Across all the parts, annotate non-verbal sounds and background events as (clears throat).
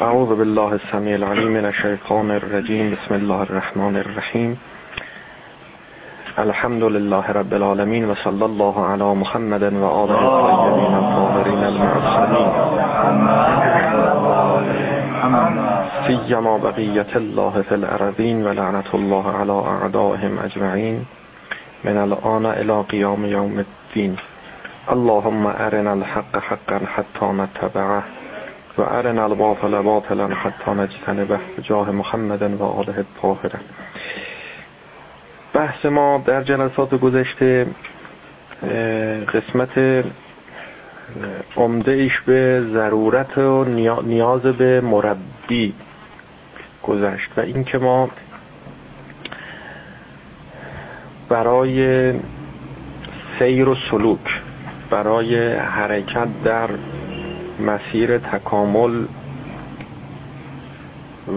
اعوذ بالله السمیع العلیم من الشیطان الرجیم بسم الله الرحمن الرحیم الحمد لله رب العالمین و صلی الله علی محمد و آله الطیبین الطاهرین المعصومین سیما بقیت الله فی الارضین و لعنت الله علی اعدائهم اجمعین من الان الى قیام یوم الدین اللهم ارنا الحق حقا حتی نتبعه. و ارنا الباطل باطلا حتی نجتنبه جاه محمد و آله الطاهره بحث ما در جلسات گذشته قسمت عمده ایش به ضرورت و نیاز به مربی گذشت و اینکه ما برای سیر و سلوک برای حرکت در مسیر تکامل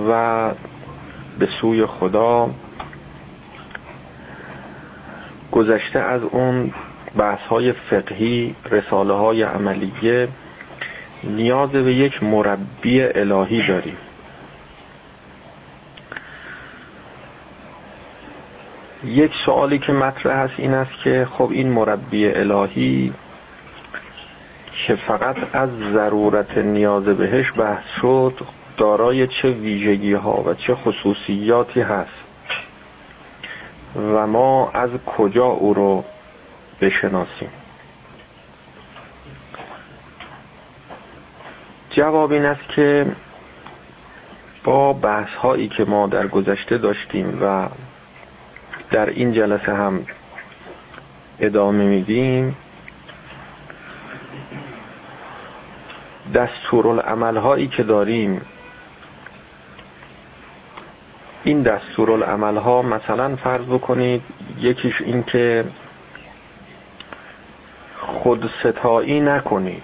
و به سوی خدا گذشته از اون بحث های فقهی رساله های عملیه نیاز به یک مربی الهی داریم. یک سوالی که مطرح هست این است که خب این مربی الهی که فقط از ضرورت نیاز بهش بحث شد دارای چه ویژگی ها و چه خصوصیاتی هست و ما از کجا او رو بشناسیم؟ جواب این است که با بحث هایی که ما در گذشته داشتیم و در این جلسه هم ادامه میدیم دستورالعمل هایی که داریم این دستورالعمل ها مثلا فرض بکنید یکیش این که خودستایی نکنید.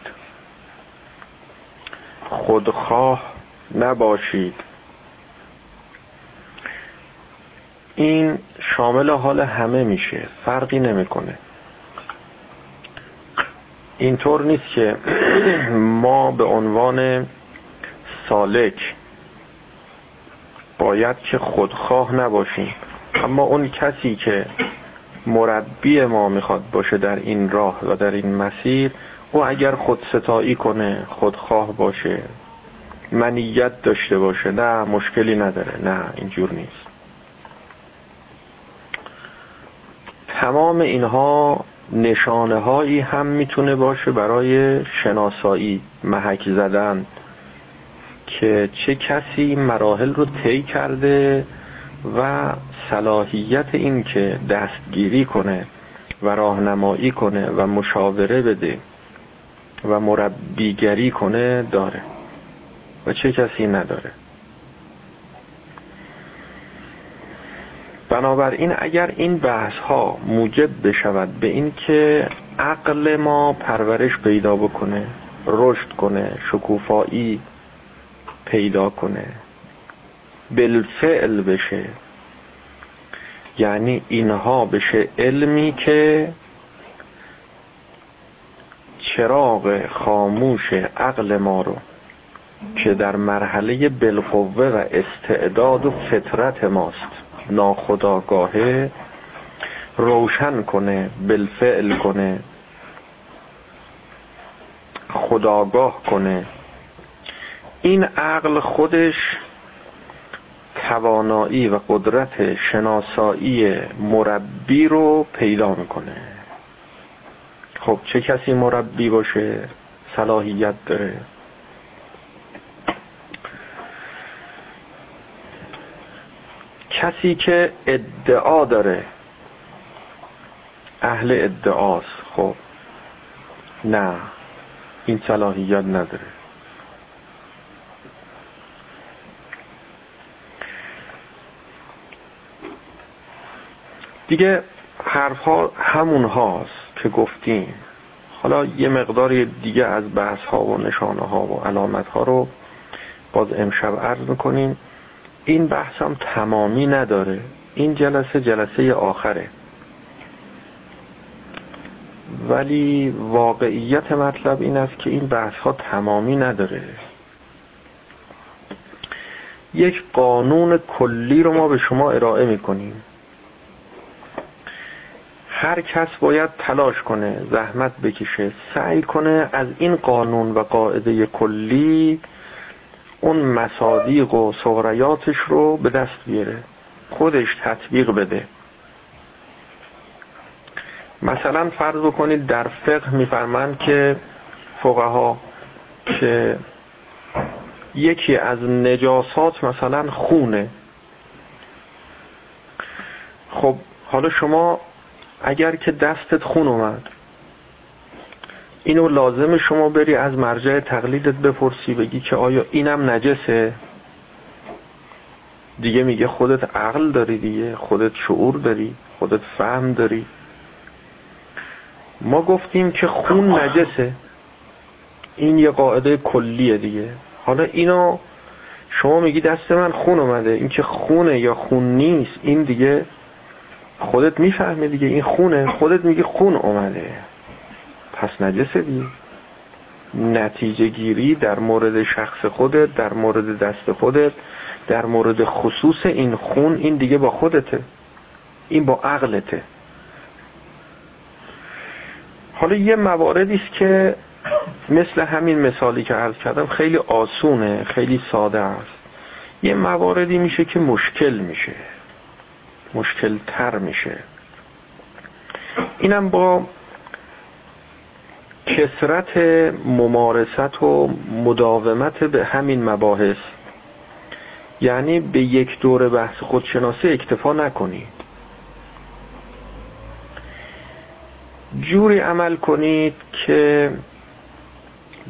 خودخواه نباشید. این شامل حال همه میشه فرقی نمی‌کنه. اینطور نیست که (clears throat) ما به عنوان سالک باید که خودخواه نباشیم. اما اون کسی که مربی ما می‌خواد باشه در این راه و در این مسیر او اگر خودستایی کنه خودخواه باشه منیت داشته باشه نه مشکلی نداره نه اینجور نیست. تمام اینها نشانه هایی هم می‌تونه باشه برای شناسایی محک زدن که چه کسی مراحل رو طی کرده و صلاحیت این که دستگیری کنه و راهنمایی کنه و مشاوره بده و مربیگری کنه داره و چه کسی نداره. بنابراین اگر این بحث ها موجب بشود به این که عقل ما پرورش پیدا بکنه رشد کنه شکوفایی پیدا کنه بالفعل بشه یعنی اینها بشه علمی که چراغ خاموش عقل ما رو که در مرحله بالقوه و استعداد و فطرت ماست. ناخداگاهه روشن کنه بالفعل کنه خداگاه کنه. این عقل خودش توانایی و قدرت شناسایی مربی رو پیدا می‌کنه. خب چه کسی مربی باشه؟ صلاحیت داره. کسی که ادعا داره. اهل ادعاست خب. نه این صلاحیت نداره. دیگه حرف ها همون هاست که گفتیم. حالا یه مقدار دیگه از بحث ها و نشانه ها و علامت ها رو باز امشب عرض می‌کنیم. این بحث هم تمامی نداره. این جلسه جلسه آخره. ولی واقعیت مطلب این است که این بحث ها تمامی نداره. یک قانون کلی رو ما به شما ارائه می‌کنیم. هر کس باید تلاش کنه زحمت بکشه سعی کنه از این قانون و قاعده کلی اون مصادیق و سغریاتش رو به دست بیاره. خودش تطبیق بده. مثلا فرض کنید در فقه میفرمند که فقها که یکی از نجاسات مثلا خونه. خب حالا شما اگر که دستت خون اومد اینو لازم شما بری از مرجع تقلیدت بپرسی بگی که آیا اینم نجسه؟ دیگه میگه خودت عقل داری دیگه خودت شعور داری خودت فهم داری. ما گفتیم که خون نجسه. این یه قاعده کلیه دیگه. حالا اینو شما میگی دست من خون اومده این که خونه یا خون نیست این دیگه خودت می‌فهمی دیگه این خونه خودت میگی خون اومده. پس نجسه دیگه نتیجه گیری در مورد شخص خودت در مورد دست خودت در مورد خصوص این خون این دیگه با خودته. این با عقلته. حالا یه مواردی است که مثل همین مثالی که عرض کردم خیلی آسونه خیلی ساده است. یه مواردی میشه که مشکل میشه. مشکل تر میشه. اینم با کسرت ممارست و مداومت به همین مباحث. یعنی به یک دور بحث خودشناسی اکتفا نکنید. جوری عمل کنید که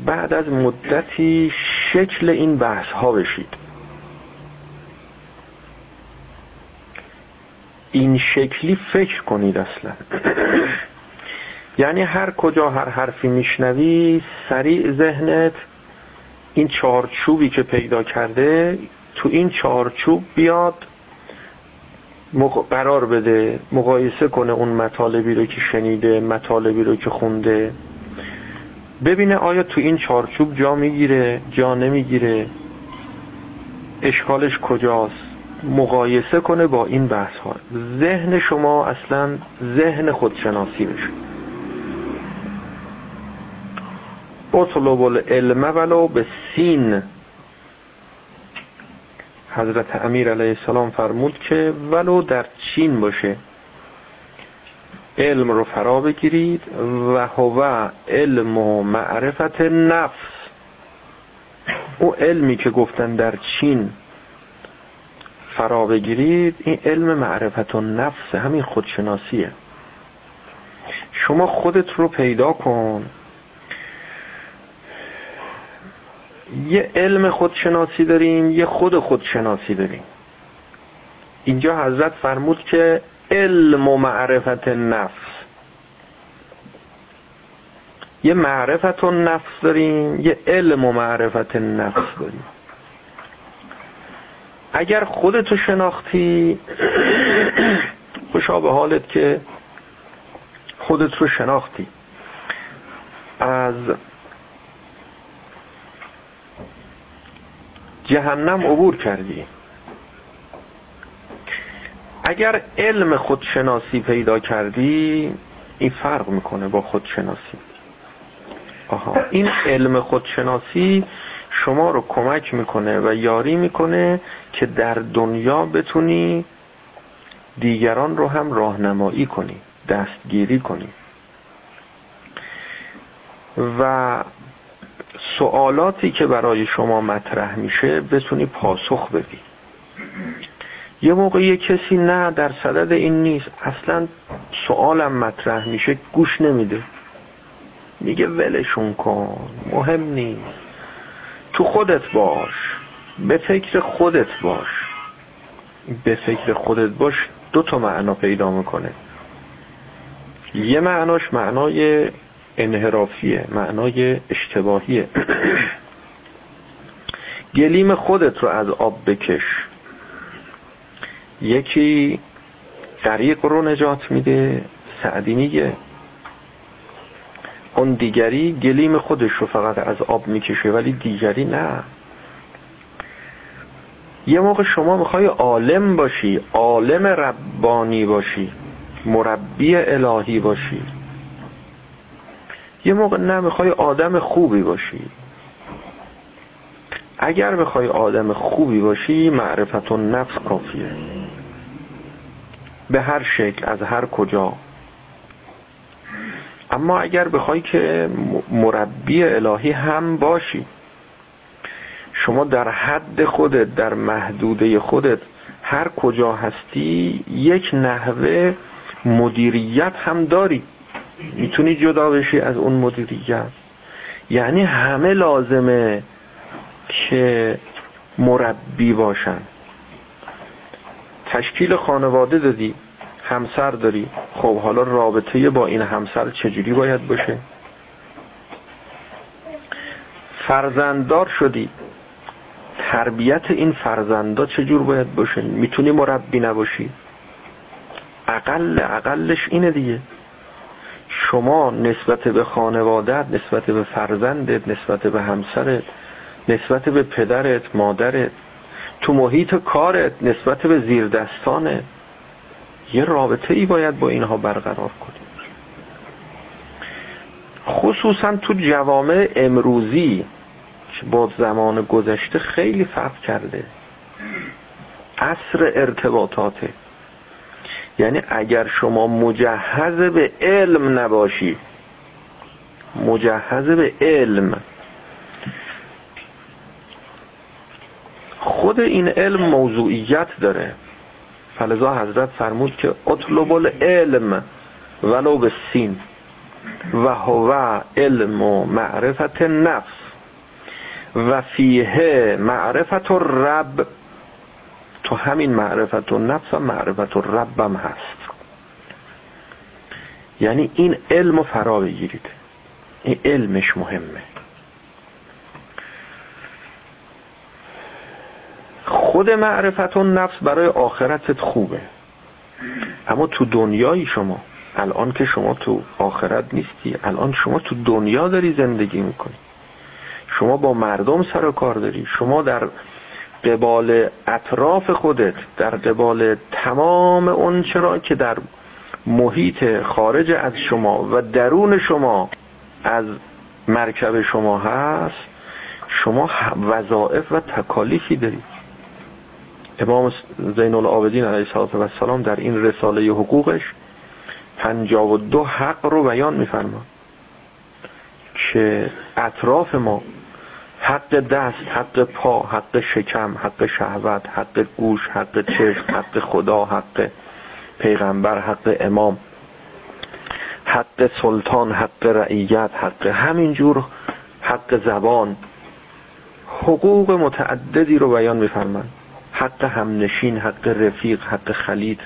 بعد از مدتی شکل این بحث ها بشید. این شکلی فکر کنید اصلا. یعنی هر کجا هر حرفی میشنوی سریع ذهنت این چارچوبی که پیدا کرده تو این چارچوب بیاد قرار بده مقایسه کنه اون مطالبی رو که شنیده مطالبی رو که خونده. ببینه آیا تو این چارچوب جا می‌گیره جا نمی‌گیره. اشکالش کجاست؟ مقایسه کنه با این بحث ها ذهن شما اصلا ذهن خودشناسی بشه. اطلب العلم ولو به سین حضرت امیر علیه السلام فرمود که ولو در چین باشه علم رو فرا بگیرید و هو علم و معرفت نفس. او علمی که گفتن در چین فرا بگیرید این علم معرفت و نفس همین خودشناسیه. شما خودت رو پیدا کن. یه علم خودشناسی داریم یه خود خودشناسی داریم. اینجا حضرت فرمود که علم و معرفت نفس یه معرفت و نفس داریم یه علم و معرفت نفس داریم. اگر خودتو شناختی (coughs) خوشا به حالت که خودت رو شناختی. از جهنم عبور کردی. اگر علم خودشناسی پیدا کردی این فرق می‌کنه با خودشناسی. آها. این علم خودشناسی شما رو کمک می‌کنه و یاری می‌کنه که در دنیا بتونی دیگران رو هم راهنمایی کنی دستگیری کنی. و سوالاتی که برای شما مطرح میشه بتونی پاسخ بدی. یه موقع یه کسی نه در صدد این نیست. اصلا سوالم مطرح میشه گوش نمیده. میگه ولشون کن مهم نیست. تو خودت باش به فکر خودت باش. به فکر خودت باش دو تا معنا پیدا می‌کنه. یه معناش معنای انحرافیه معنای اشتباهیه. (clears throat) گلیم خودت رو از آب بکش. یکی غریق رو نجات میده سعدی میگه. اون دیگری گلیم خودش رو فقط از آب می‌کشه ولی دیگری نه. یه موقع شما می‌خوای عالم باشی عالم ربانی باشی مربی الهی باشی. یه موقع نه می‌خوای آدم خوبی باشی. اگر بخوای آدم خوبی باشی معرفت و نفس کافیه. به هر شکل از هر کجا. اما اگر بخوای که مربی الهی هم باشی شما در حد خودت در محدوده خودت هر کجا هستی یک نحوه مدیریت هم داری. می‌تونی جدا بشی از اون مدیریت یعنی همه لازمه که مربی باشن. تشکیل خانواده دادی همسر داری. خب حالا رابطه با این همسر چجوری باید باشه؟ فرزنددار شدی. تربیت این فرزندا چجور باید باشه؟ می‌تونی مربی نباشی. اقل اقلش اینه دیگه. شما نسبت به خانوادت نسبت به فرزندت نسبت به همسرت نسبت به پدرت مادرت تو محیط کارت نسبت به زیر دستانت یه رابطه ای باید با اینها برقرار کنی. خصوصا تو جوامع امروزی که با زمان گذشته خیلی فرق کرده. اصر ارتباطاته. یعنی اگر شما مجهز به علم نباشی مجهز به علم خود این علم موضوعیت داره. فلذا حضرت فرمود که اطلب العلم ولو به سین و هو علم و معرفت نفس و فیه معرفت رب تو همین معرفت و نفس و معرفت و ربم هست. یعنی این علم رو فرا بگیرید. این علمش مهمه. خود معرفت و نفس برای آخرتت خوبه. اما تو دنیای شما الان که شما تو آخرت نیستی الان شما تو دنیا داری زندگی می‌کنی. شما با مردم سر و کار داری. شما در قبال اطراف خودت در قبال تمام اون چرا که در محیط خارج از شما و درون شما از مرکب شما هست شما وظائف و تکالیفی دارید. امام زین العابدین علیه السلام در این رساله حقوقش پنجاب و دو حق رو بیان میفرما که اطراف ما حق دست حق پا حق شکم حق شهوت حق گوش حق چشم حق خدا حق پیغمبر حق امام حق سلطان حق رعیت حق همینجور حق زبان. حقوق متعددی رو بیان میفرمند حق همنشین حق رفیق حق خلید.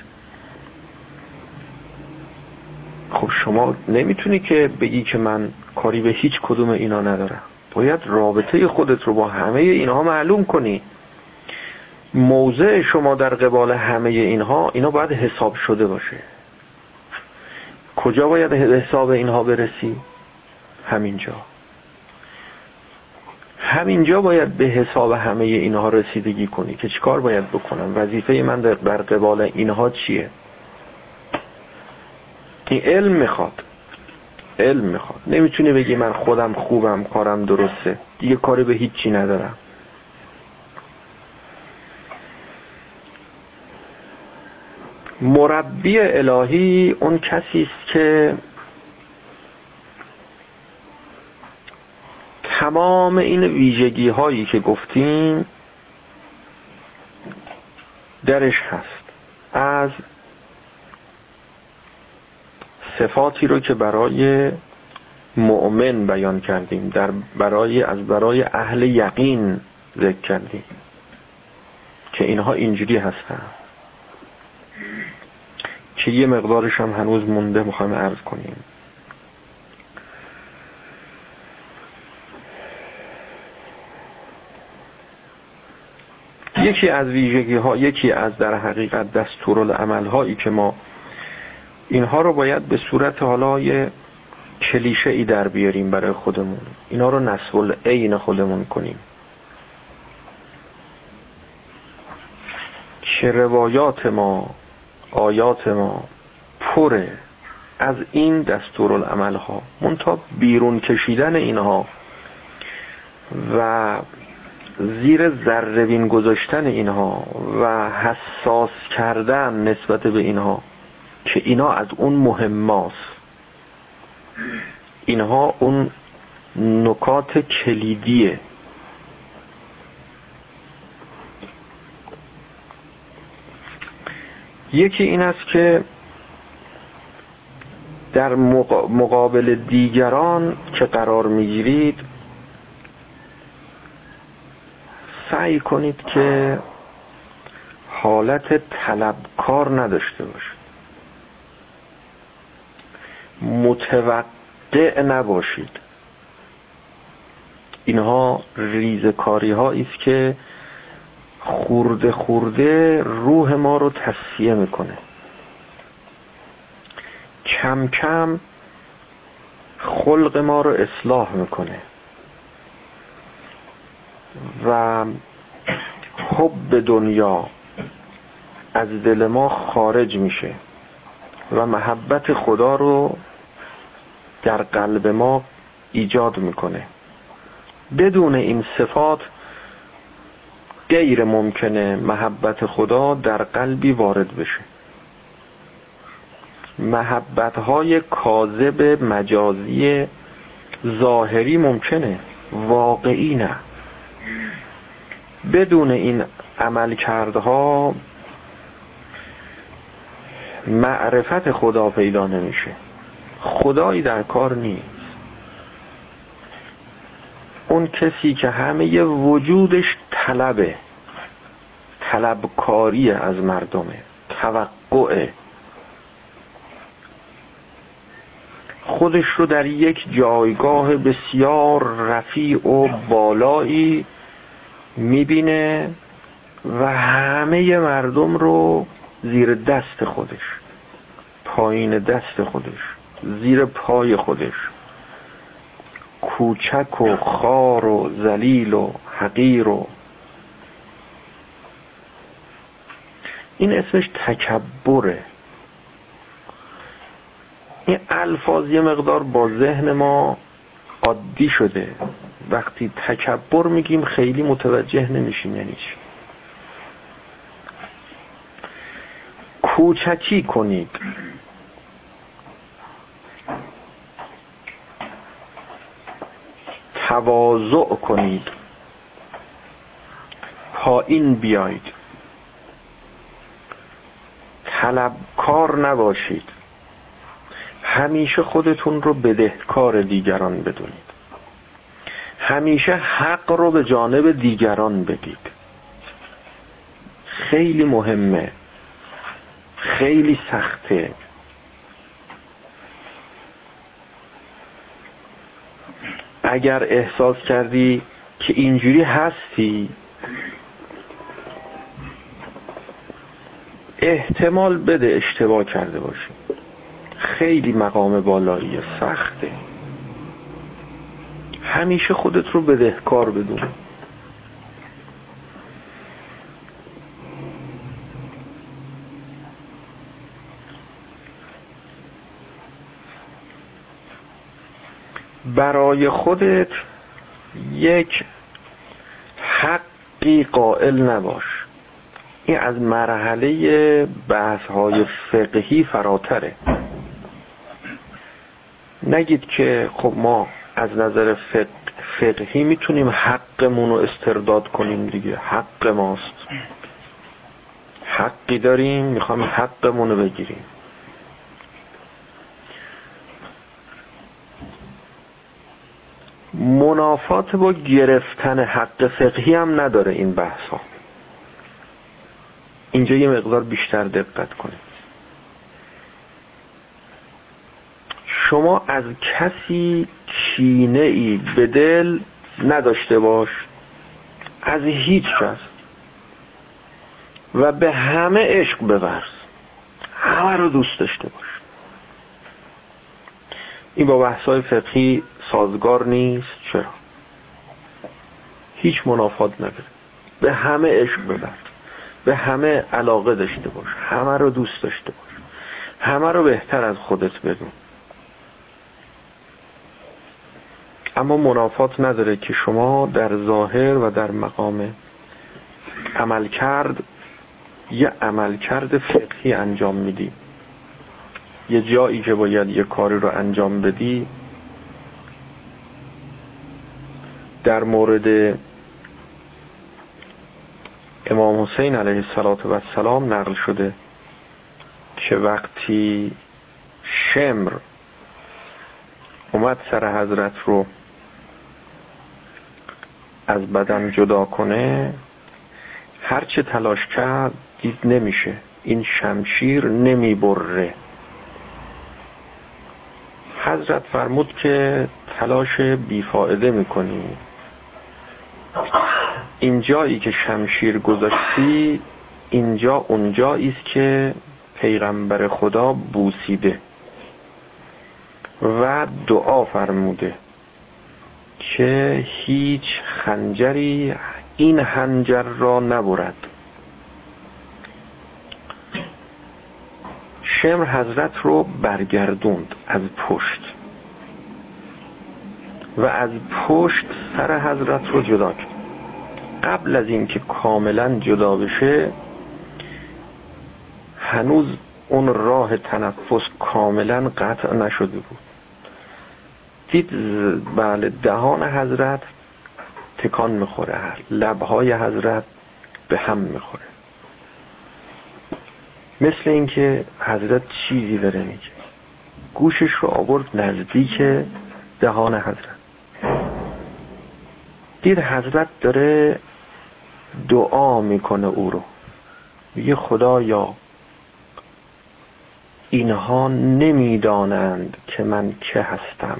خب شما نمی‌تونی که بگی که من کاری به هیچ کدوم اینا ندارم. باید رابطه خودت رو با همه اینها معلوم کنی. موضع شما در قبال همه اینها اینا باید حساب شده باشه. کجا باید حساب اینها برسی؟ همینجا. همینجا باید به حساب همه اینها رسیدگی کنی که چیکار باید بکنم؟ وظیفه من در قبال اینها چیه؟ این علم می‌خواد. علم می‌خواد. نمی‌تونی بگی من خودم خوبم کارم درسته. دیگه کاری به هیچی ندارم. مربی الهی اون کسی است که تمام این ویژگی هایی که گفتیم درش هست. از صفاتی رو که برای مؤمن بیان کردیم در برای از برای اهل یقین ذکر کردیم که اینها اینجوری هستن. که یه مقدارش هم هنوز مونده می‌خوایم عرض کنیم. یکی از ویژگی ها یکی از در حقیقت دستورالعمل هایی که ما اینها رو باید به صورت حالا یه کلیشه ای در بیاریم برای خودمون. اینا رو نسل عین خودمون کنیم. که روایات ما آیات ما پره از این دستورالعمل ها منتها بیرون کشیدن اینها و زیر ذربین گذاشتن اینها و حساس کردن نسبت به اینها. که اینا از اون مهماست اینها اون نکات کلیدیه. یکی این است که در مقابل دیگران که قرار می‌گیرید سعی کنید که حالت طلبکار نداشته باشید. متوقع نباشید. اینها ریزکاری است که خورده خورده روح ما رو تصفیه می‌کنه. کم کم خلق ما رو اصلاح می‌کنه. و حب دنیا از دل ما خارج میشه. و محبت خدا رو در قلب ما ایجاد می‌کنه. بدون این صفات غیر ممکنه محبت خدا در قلبی وارد بشه. محبت های کاذب مجازی ظاهری ممکنه واقعی نه. بدون این عمل کردها معرفت خدا پیدا نمیشه. خدایی در کار نیست. اون کسی که همه وجودش طلبه طلبکاری از مردمه توقعه. خودش رو در یک جایگاه بسیار رفیع و بالایی می‌بینه و همه مردم رو زیر دست خودش. پایین دست خودش. زیر پای خودش. کوچک و خار و زلیل و حقیر و این اسمش تکبره. این الفاظ یه مقدار با ذهن ما عادی شده. وقتی تکبر میگیم خیلی متوجه نمیشیم یعنی چی. کوچکی کنید. تواضع کنید. پایین بیاید طلبکار نباشید. همیشه خودتون رو بدهکار دیگران بدونید. همیشه حق رو به جانب دیگران بدید خیلی مهمه. خیلی سخته. اگر احساس کردی که اینجوری هستی احتمال بده اشتباه کرده باشی. خیلی مقام بالایی سخته. همیشه خودت رو بدهکار بدون. برای خودت یک حقی قائل نباش. این از مرحله بحث های فقهی فراتره. نگید که خب ما از نظر فقهی می‌تونیم حقمون رو استرداد کنیم دیگه. حق ماست. حقی داریم می‌خوام حقمون رو بگیریم. منافات با گرفتن حق فقهی هم نداره این بحث ها اینجا یه مقدار بیشتر دقت کنید. شما از کسی کینه ای به دل نداشته باش. از هیچ کس. و به همه عشق بورز همه رو دوست داشته باش. این با بحثای فقهی سازگار نیست. چرا؟ هیچ منافات نداره. به همه عشق ببر. به همه علاقه داشته باش. همه رو دوست داشته باش. همه رو بهتر از خودت بدون. اما منافات نداره که شما در ظاهر و در مقام عمل کرد یه عمل کرد فقهی انجام میدی. یه جایی که باید یه کاری رو انجام بدی در مورد امام حسین علیه السلام نقل شده که وقتی شمر اومد سر حضرت رو از بدن جدا کنه هرچه تلاش کرد دید نمیشه. این شمشیر نمی‌بره. حضرت فرمود که تلاش بیفائده می‌کنی. اینجایی که شمشیر گذاشتی اینجا اونجایی است که پیغمبر خدا بوسیده و دعا فرموده که هیچ خنجری این خنجر را نبرد. شمر حضرت رو برگردوند از پشت و از پشت سر حضرت رو جدا کرد. قبل از اینکه کاملا جدا بشه هنوز اون راه تنفس کاملا قطع نشده بود. دید بله دهان حضرت تکان می‌خوره لبهای حضرت به هم می‌خوره. مثل اینکه حضرت چیزی داره میگه. گوشش رو آورد نزدیک دهان حضرت. دید حضرت داره دعا می‌کنه او رو. میگه خدایا اینها نمی‌دانند که من که هستم.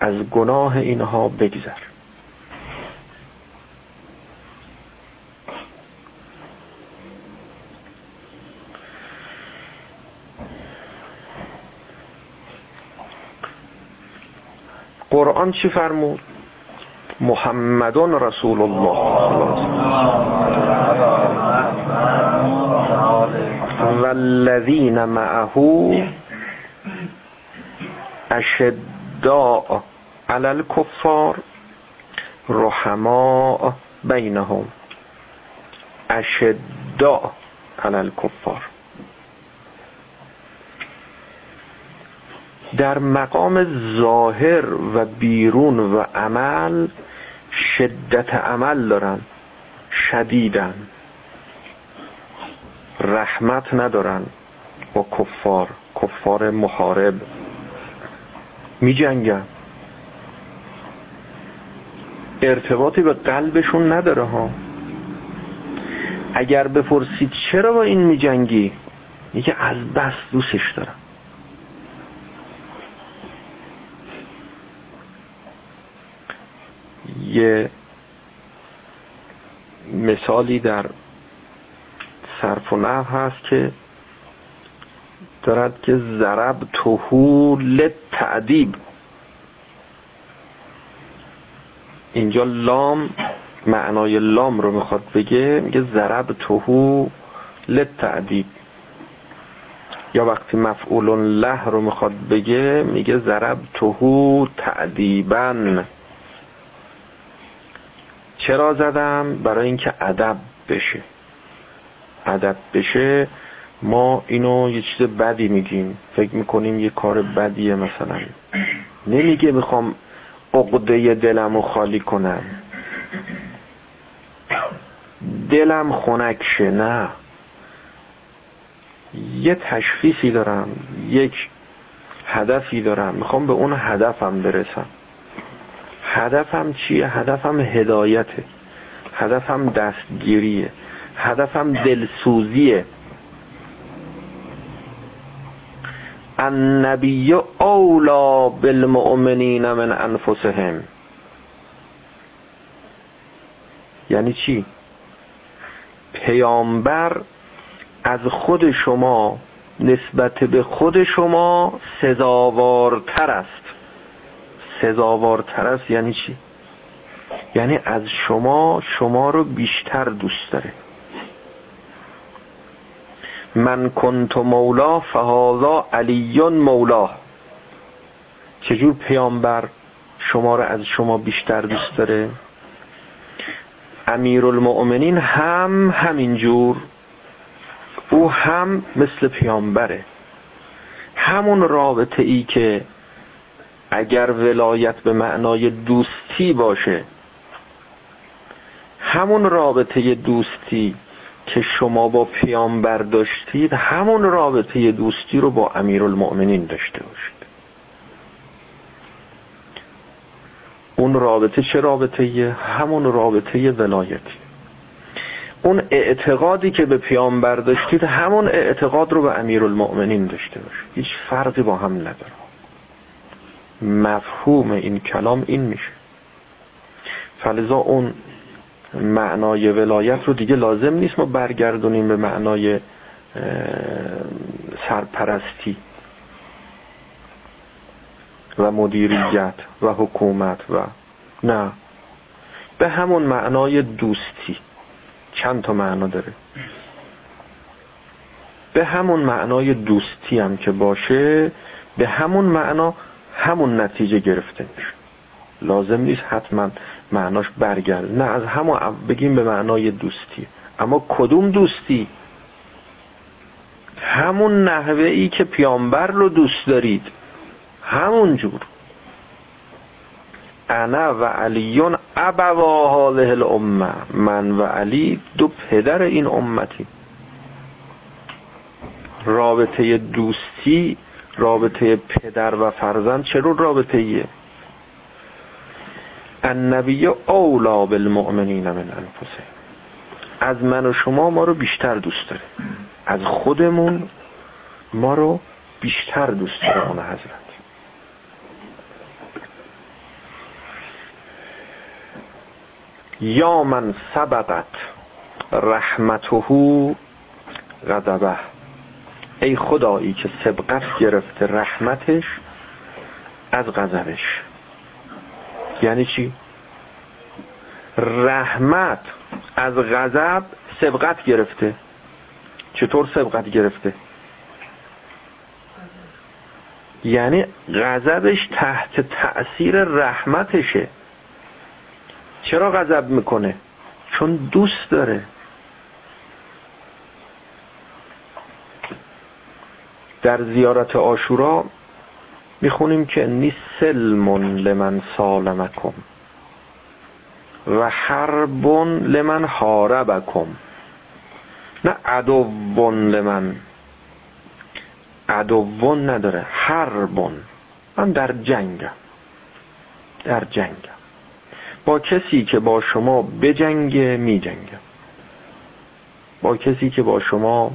از گناه اینها بگذر. قرآن چی فرمود؟ محمد رسول الله. والذین معه اشداء علی الكفار رحماء بینهم. اشداء علی الكفار در مقام ظاهر و بیرون و عمل شدت عمل دارن شدیدن. رحمت ندارن با کفار کفار محارب. می جنگن. ارتباطی به قلبشون نداره ها. اگر بپرسید چرا با این می جنگی؟ از بس دوستش دارم یه مثالی در صرف و نحو هست که دارد که ضرب توهو تعدیب اینجا لام معنای لام رو می‌خواد بگه میگه ضرب توهو تعدیب یا وقتی مفعول له رو می‌خواد بگه میگه ضرب توهو تعدیبن چرا زدم؟ برای اینکه ادب بشه. ادب بشه ما اینو یه چیز بدی میگیم. فکر می‌کنیم یه کار بدیه مثلا. نمیگه می‌خوام عقده دلم رو خالی کنم. دلم خنک شه نه. یه تشخیصی دارم یک هدفی دارم. می‌خوام به اون هدفم برسم. هدفم چیه؟ هدفم هدایته. هدفم دستگیریه. هدفم دلسوزیه. النبی اولا بالمؤمنین من انفسهم. یعنی چی؟ پیامبر از خود شما نسبت به خود شما سزاوارتر است. سزاوارتر است یعنی چی؟ یعنی از شما شما رو بیشتر دوست داره. من کنت مولا فهذا علی مولا چجور پیامبر شما رو از شما بیشتر دوست داره؟ امیر المؤمنین هم همینجور او هم مثل پیامبره. همون رابطه ای که اگر ولایت به معنای دوستی باشه همون رابطه دوستی که شما با پیامبر داشتید همون رابطه دوستی رو با امیر المؤمنین داشته باشید. اون رابطه چه رابطه همون رابطه ولایتی. اون اعتقادی که به پیامبر داشتید همون اعتقاد رو به امیر المؤمنین داشته باشید. هیچ فرقی با هم نداره. مفهوم این کلام این میشه. فلذا اون معنای ولایت رو دیگه لازم نیست ما برگردونیم به معنای سرپرستی و مدیریت و حکومت و نه. به همون معنای دوستی. چند تا معنا داره؟ به همون معنای دوستی هم که باشه به همون معنا همون نتیجه گرفته میشه. لازم نیست حتما معناش برگرد نه از همون بگیم به معنای دوستی. اما کدوم دوستی؟ همون نحوه ای که پیامبر رو دوست دارید. همون جور. انا و علیون ابوا هذه الامه. من و علی دو پدر این امتی. رابطه دوستی رابطه پدر و فرزند چرا رابطه ایه النبی اولا بالمؤمنین من انفسه. از من و شما ما رو بیشتر دوست داره. از خودمون ما رو بیشتر دوست داره اون حضرت. یا من سبقت رحمته غضبه. ای خدایی که سبقت گرفته رحمتش از غضبش. یعنی چی؟ رحمت از غضب سبقت گرفته. چطور سبقت گرفته؟ یعنی غضبش تحت تأثیر رحمتشه. چرا غضب می‌کنه؟ چون دوست داره. در زیارت آشورا می‌خونیم که نی سلمون لمن سالمکم و حربون لمن حاربکم. نه عدوون لمن. عدوون نداره حربون. من در جنگم. در جنگم. با کسی که با شما بجنگه می جنگم با کسی که با شما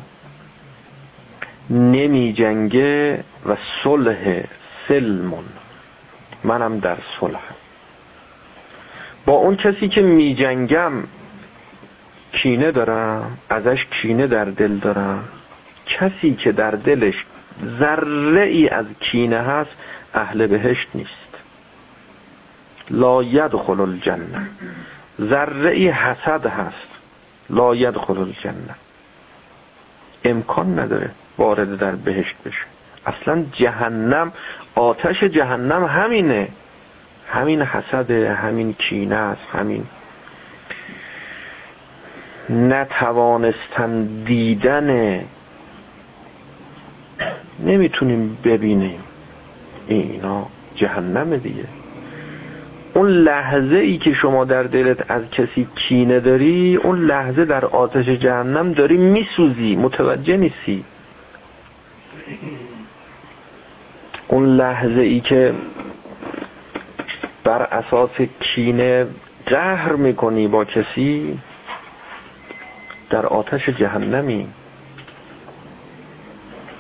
نمی جنگه و صلح سلمون. منم در صلح. با اون کسی که می جنگم کینه دارم ازش کینه در دل دارم. کسی که در دلش ذره ای از کینه هست اهل بهشت نیست. لا یدخل الجنه. ذره ای حسد هست. لا یدخل الجنه. امکان نداره. وارد در بهشت بشه. اصلا جهنم آتش جهنم همینه. همین حسده همین کینه است همین. نتوانستن دیدن نمی‌تونیم ببینیم. اینا جهنم دیگه. اون لحظه ای که شما در دلت از کسی کینه داری اون لحظه در آتش جهنم داری میسوزی متوجه نیستی. اون لحظه ای که بر اساس کینه قهر می‌کنی با کسی در آتش جهنمی.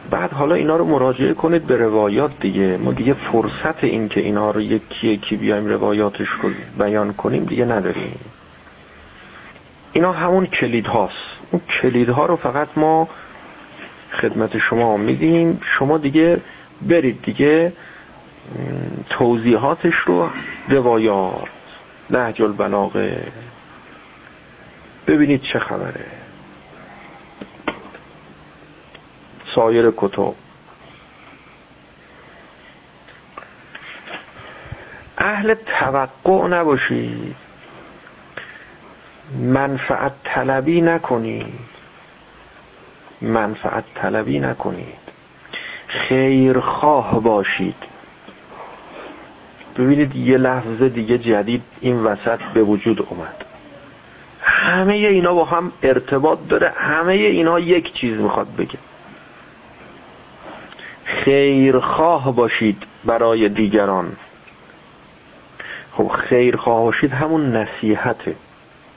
بعد حالا اینا رو مراجعه کنید به روایات دیگه. ما دیگه فرصت این که اینا رو یکی یکی بیایم روایاتش رو بیان کنیم دیگه نداریم. اینا همون کلید هاست اون کلید ها رو فقط ما خدمت شما میدیم شما دیگه برید دیگه توضیحاتش رو روایات نهج البلاغه. ببینید چه خبره. سایر کتب. اهل توقع نباشید. منفعت طلبی نکنید. منفعت طلبی نکنید. خیرخواه باشید. ببینید یه لحظه دیگه جدید این وسط به وجود اومد. همه اینا با هم ارتباط داره همه اینا یک چیز می‌خواد بگه. خیرخواه باشید برای دیگران. خب خیرخواه باشید همون نصیحته.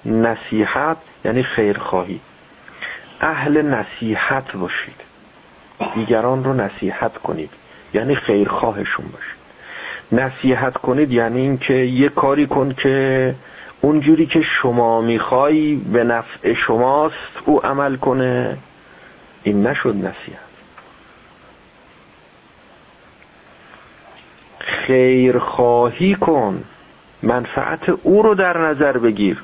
نصیحت یعنی خیرخواهی. اهل نصیحت باشید. دیگران رو نصیحت کنید. یعنی خیرخواهشون باشید. نصیحت کنید یعنی اینکه یه کاری کن که اونجوری که شما می‌خوای به نفع شماست او عمل کنه. این نشد نصیحت. خیرخواهی کن. منفعت او رو در نظر بگیر.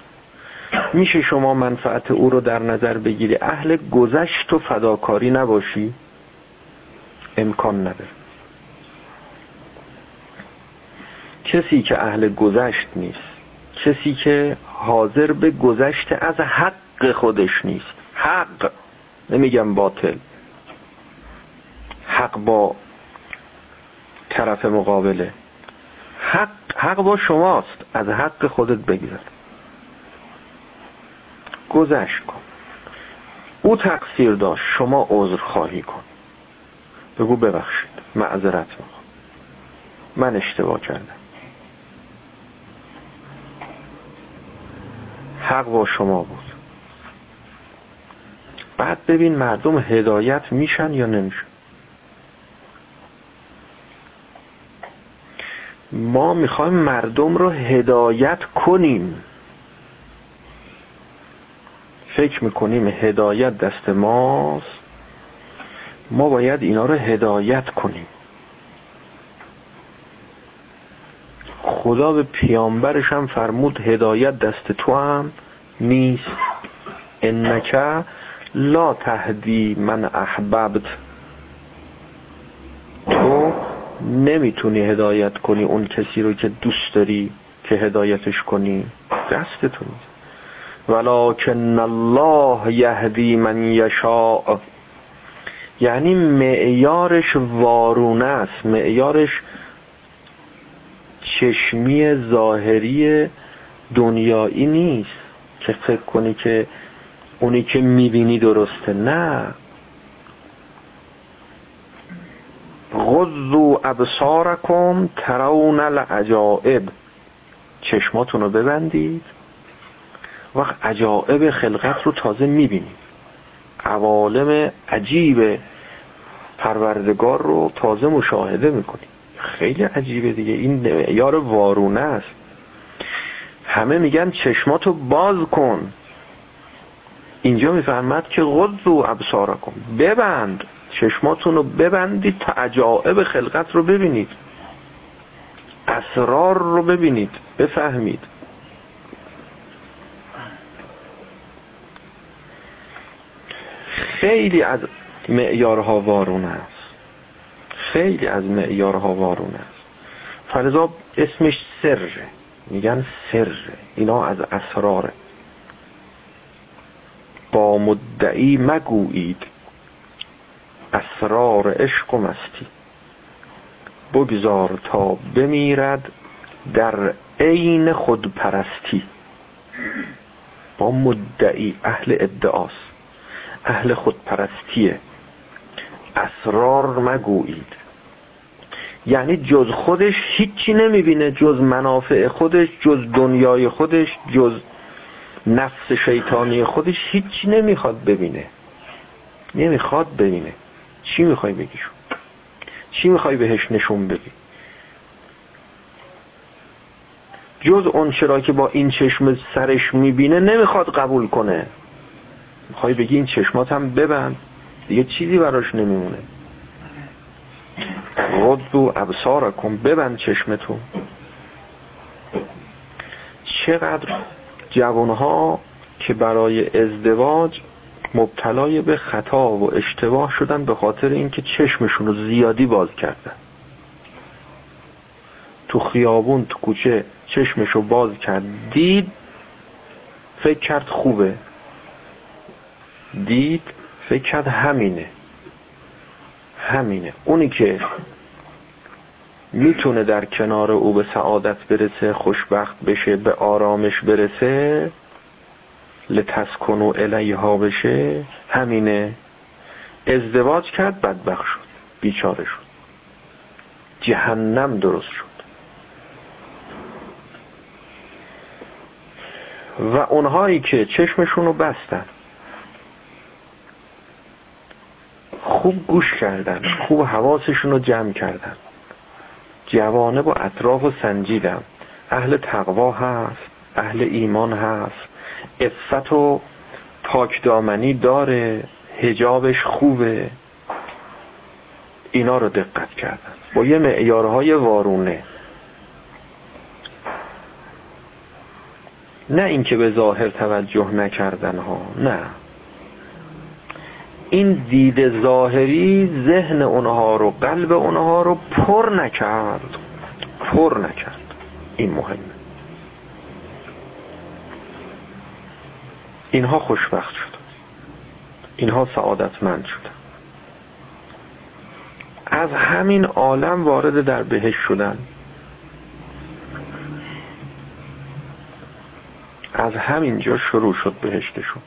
میشه شما منفعت او رو در نظر بگیری؟ اهل گذشت و فداکاری نباشی. امکان نداره. کسی که اهل گذشت نیست کسی که حاضر به گذشت از حق خودش نیست. حق نمیگم باطل. حق با طرف مقابله. حق, حق با شماست. از حق خودت بگذر. گذشت کن. او تقصیر داشت. شما عذر خواهی کن. بگو ببخشید. معذرت می‌خوام. من اشتباه کردم. حق با شما بود. بعد ببین مردم هدایت میشن یا نمیشن. ما می‌خوایم مردم رو هدایت کنیم. فکر می‌کنیم هدایت دست ماست ما باید اینا رو هدایت کنیم. خدا به پیامبرش هم فرمود هدایت دست تو هم نیست. انکه لا تهدی من احببت. تو نمی‌تونی هدایت کنی اون کسی رو که دوست داری که هدایتش کنی. دست تو نیست ولکن الله یهدی من یشاء. یعنی معیارش وارونه است. معیارش چشمی ظاهری دنیایی نیست که فکر کنی که اونی که می‌بینی درسته. نه. غضو ابصارکم ترون العجائب. چشماتون ببندید. وقت عجائب خلقت رو تازه می‌بینید عوالم عجیب پروردگار رو تازه مشاهده می‌کنید خیلی عجیبه دیگه. این معیار وارونه است. همه میگن چشماتو باز کن. اینجا میفرمد که غض و ابصارکم. ببند. چشماتون رو ببندید تا عجائب خلقت رو ببینید. اسرار رو ببینید. بفهمید. خیلی از معیارها وارونه است. خیلی از معیارها وارونه است. فلذا اسمش سره. میگن سره. اینا از اسراره. با مدعی مگویید. اسرار عشق و مستی. بگذار تا بمیرد در عین خودپرستی. با مدعی اهل ادعاست. اهل خودپرستیه. اسرار مگویید. یعنی جز خودش هیچی نمی‌بینه جز منافع خودش جز دنیای خودش جز نفس شیطانی خودش هیچی نمی‌خواد ببینه. نمی‌خواد ببینه. چی می‌خوای بگیشون چی می‌خوای بهش نشون بدی؟ جز اون چرا که با این چشم سرش می‌بینه نمی‌خواد قبول کنه. می‌خوای بگی این چشمات هم ببند. دیگه چیزی براش نمیمونه. غض و ابصارکم ببند چشمتون چقدر جوانها که برای ازدواج مبتلای به خطا و اشتباه شدن به خاطر اینکه چشمشون رو زیادی باز کردن. تو خیابون تو کوچه چشمشو باز کرد دید فکر کرد خوبه. دید فکر کرد همینه. همینه. اونی که می‌تونه در کنار او به سعادت برسه خوشبخت بشه به آرامش برسه لتسکنو الیها بشه همینه. ازدواج کرد بدبخ شد بیچاره شد. جهنم درست شد. و اونهایی که چشمشونو بستن خوب گوش کردن خوب حواسشون رو جمع کردن. جوانه با اطراف و سنجیدن. اهل تقوا هست اهل ایمان هست. افت و پاکدامنی داره هجابش خوبه. اینا رو دقت کردن. با یه معیارهای وارونه. نه اینکه به ظاهر توجه نکردن ها نه. این دید ظاهری ذهن اونها رو قلب اونها رو پر نکرد. پر نکرد. این مهمه. اینها خوشبخت شد اینها سعادتمند شد از همین عالم وارد در بهش شدن. از همینجا شروع شد بهشتشون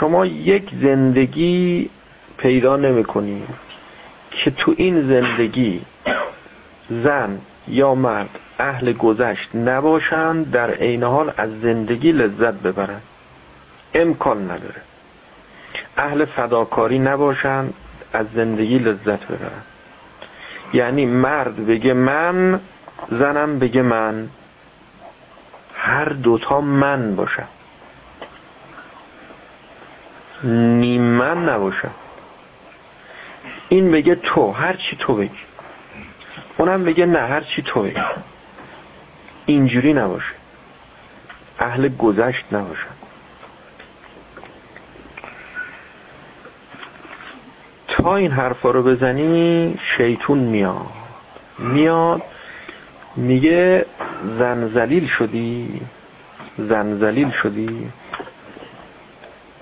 شما یک زندگی پیدا نمی که تو این زندگی زن یا مرد اهل گذشت نباشند در عین حال از زندگی لذت ببرند. امکان نداره. اهل فداکاری نباشند از زندگی لذت ببرند. یعنی مرد بگه من زنم بگه من. هر دوتا من باشن نیم من نباشن این بگه تو هر چی تو بگی. اونم بگه نه هر چی تو بگی. اینجوری نباشه. اهل گذشت نباشن تا این حرفا رو بزنی شیطون میاد. میاد میگه زنزلیل شدی. زنزلیل شدی.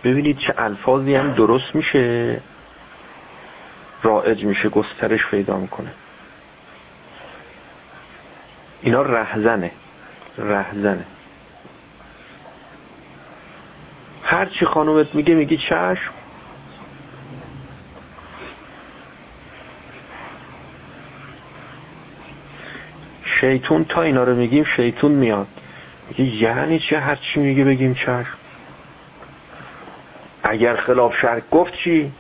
ببینید چه الفاظی هم درست میشه. رائج میشه گسترش پیدا می‌کنه. اینا رهزنه رهزنه. هرچی خانومت میگه میگی چشم. شیطون تا اینا رو میگیم شیطون میاد. میگه یعنی چه هرچی میگه بگیم چشم. اگر خلاف شرک گفت چی؟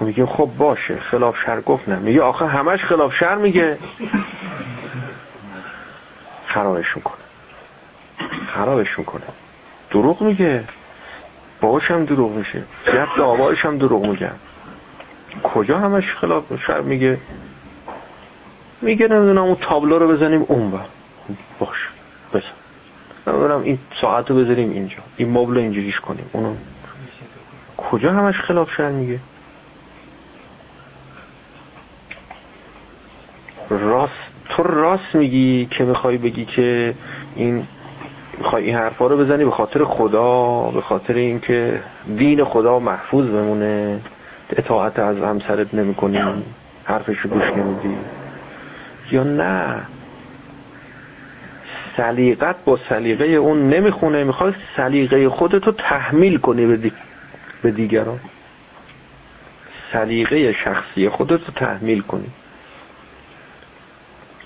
میگیم خب باشه خلاف شر گفت نه. میگه آخه همش خلاف شر میگه. خرابش می‌کنه خرابش می‌کنه دروغ میگه. باشم دروغ میشه. جد آبایش هم دروغ میگن کجا همش خلاف شر میگه؟ میگه نمی‌دونم اون تابلو رو بزنیم. اون با باش. بزن. نمی‌دونم این ساعت رو بذاریم اینجا. این مبل رو اینجوریش کنیم. اونو کجا همش خلاف شر میگه؟ راست. تو راست میگی که می‌خوای بگی که این می‌خوای این حرفا رو بزنی به خاطر خدا به خاطر اینکه دین خدا محفوظ بمونه. اطاعت از همسرت نمی کنی حرفش رو گوش نمیدی. یا نه؟ سلیقت با سلیقه اون نمی‌خونه می‌خوای سلیقه خودتو تحمیل کنی به, به دیگران. سلیقه شخصی خودتو تحمیل کنی.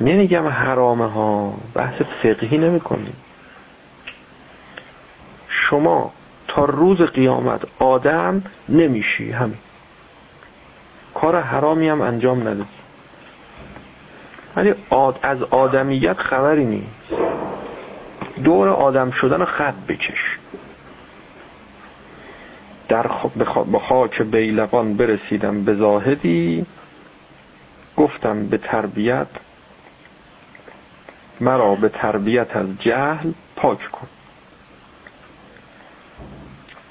نمیگم حرامه ها بحث فقهی نمی کنیم شما تا روز قیامت آدم نمیشی همین. کار حرامی هم انجام ندادی. ولی از آدمیت خبری نیست. دور آدم شدن خط بکش. در به خاک بیلقان برسیدم به زاهدی گفتم به تربیت مرا به تربیت از جهل پاک کن.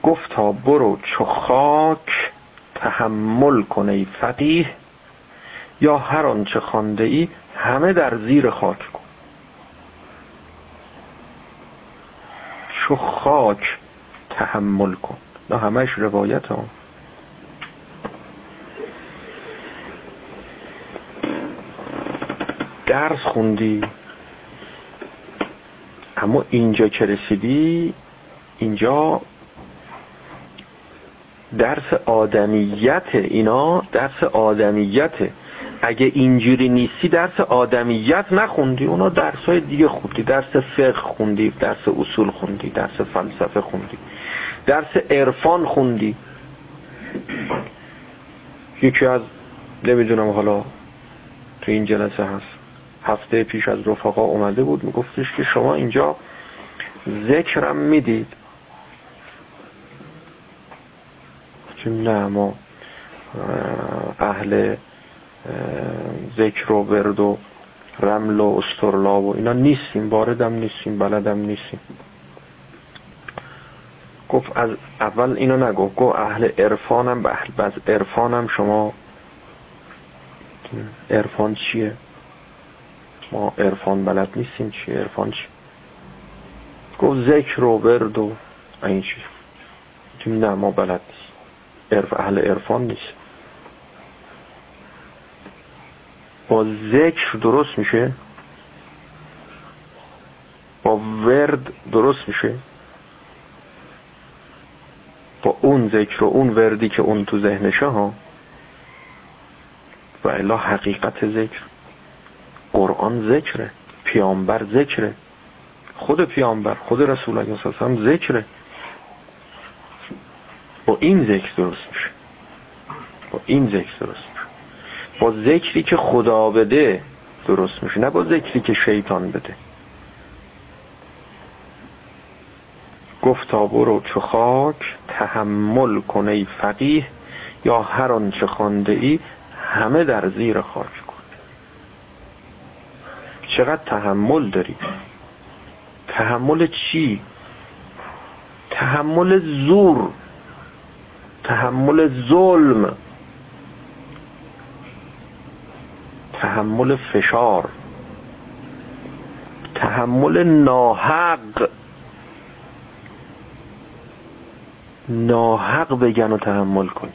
گفتا برو چو خاک تحمل کن ای فقیه یا هر آنچه خوانده ای همه در زیر خاک کن. چو خاک تحمل کن. نه همش روایت هم درس خوندی؟ اما اینجا که رسیدی؟ اینجا درس آدمیت اینا درس آدمیت اگه اینجوری نیستی درس آدمیت نخوندی اونا درس های دیگه خوندی. درس فقه خوندی درس اصول خوندی درس فلسفه خوندی. درس عرفان خوندی. یکی از نمی‌دونم حالا تو این جلسه هست. هفته پیش از رفقا اومده بود میگفتش که شما اینجا ذکرم می‌دید. نه ما اهل ذکر و ورد و رمل و استرلاب و اینا نیستیم واردم نیستیم بلدم نیستیم. گفت از اول اینو نگفت گفت اهل عرفانم اهل عرفانم شما. عرفان چیه؟ ما عرفان بلد نیستیم چیه عرفان چی؟ گفت ذکر و ورد و این چی نه ما بلد عرف اهل عرفان نیست با ذکر درست میشه؟ با ورد درست میشه؟ با اون ذکر و اون وردی که اون تو ذهنشه ها؟ و الا حقیقت ذکر. قرآن ذکره. پیامبر ذکره. خود پیامبر خود رسول الله صلی الله ذکره. با این ذکر درست میشه. با این ذکر درست میشه. با ذکری که خدا بده درست میشه نه با ذکری که شیطان بده. گفتا برو چو خاک تحمل کنه فقیه یا هر آنچه خوانده ای همه در زیر خاک کن. چقدر تحمل داری؟ تحمل چی؟ تحمل زور. تحمل ظلم. تحمل فشار تحمل ناحق. ناحق بگن و تحمل کنی.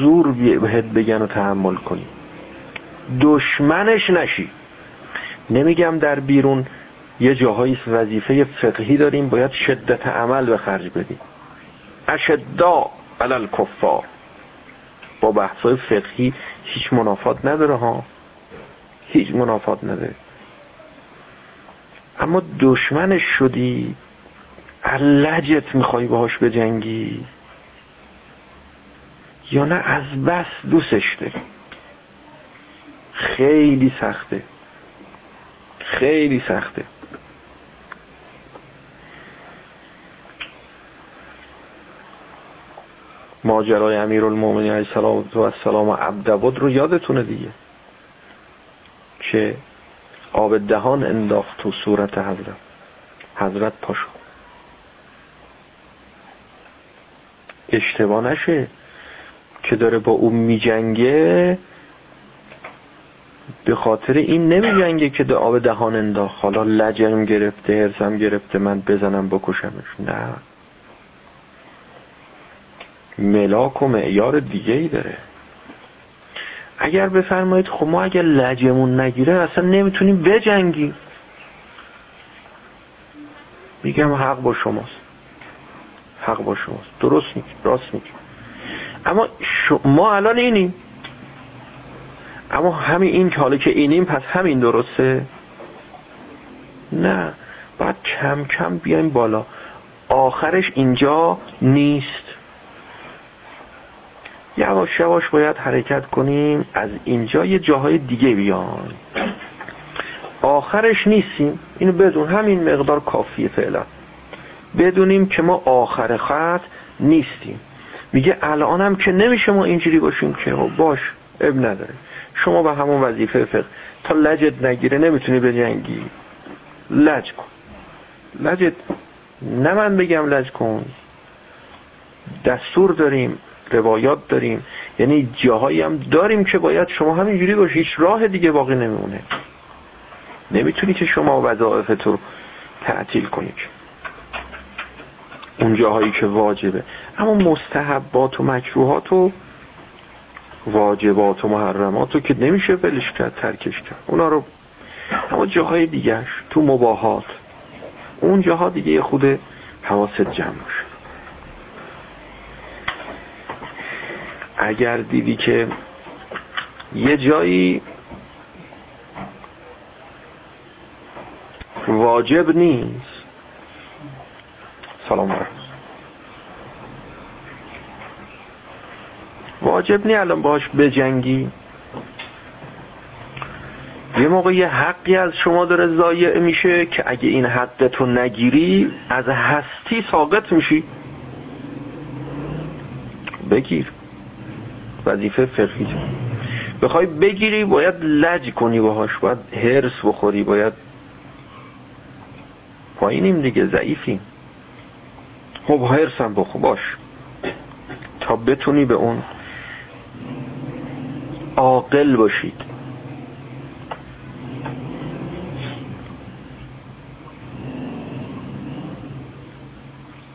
زور بهت بگن و تحمل کنی. دشمنش نشی. نمیگم در بیرون یه جاهایی وظیفه فقهی داریم باید شدت عمل به خرج بدیم. اشدا علل کفار با بحثای فقهی هیچ منافات نداره ها؟ هیچ منافات نداره. اما دشمنش شدی علجت می‌خوای باهاش بجنگی؟ یا نه از بس دوستش داری؟ خیلی سخته. خیلی سخته. ماجرای امیر المومنی علیه السلام و عبدبود رو یادتونه دیگه. که آب دهان انداخت تو صورت حضرت. حضرت پاشو. اشتباه نشه که داره با اون میجنگه به خاطر این نمیجنگه که آب دهان انداخت. حالا لجم گرفته هرسم گرفته من بزنم بکشمش. نه. ملاک و معیار دیگه ای داره. اگر بفرمایید خب ما اگر لجمون نگیره اصلا نمی‌تونیم بجنگیم. میگم حق با شماست. حق با شماست. درست میگی راست میگی. اما ما الان اینیم. اما همین این که حالا که اینیم پس همین درسته؟ نه. باید کم کم بیایم بالا. آخرش اینجا نیست. یواش یواش باید حرکت کنیم از اینجا یه جاهای دیگه بیان آخرش نیستیم. اینو بدون همین مقدار کافیه فعلا. بدونیم که ما آخر خط نیستیم. میگه الانم که نمیشه ما اینجوری باشیم که خب باش اب نداره. شما به همون وظیفه فقه. تا لجت نگیره نمی‌تونی به جنگی لج کن. لجت نه من بگم لج کن. دستور داریم روایات داریم. یعنی جاهایی هم داریم که باید شما همینجوری باشی هیچ راه دیگه باقی نمیمونه نمی‌تونی که شما وظایف رو تعطیل کنی. اون جاهایی که واجبه. اما مستحبات و مکروهات و واجبات و محرمات رو که نمیشه ولش کرد ترکش کرد. اونا رو اما جاهای دیگرش تو مباهات. اون جاها دیگه خود حواست جمع باشه. اگر دیدی که یه جایی واجب نیست. سلام علیکم. واجب نی الان باش بجنگی. یه موقع یه حقی از شما داره ضایع میشه که اگه این حقتو نگیری از هستی ساقط میشی. بگیر. وظیفه فرقی بخوای بگیری باید لج کنی باهاش باید هرس بخوری باید پایینیم دیگه ضعیفیم. خب هرسم بخو باش. تا بتونی به اون عاقل باشید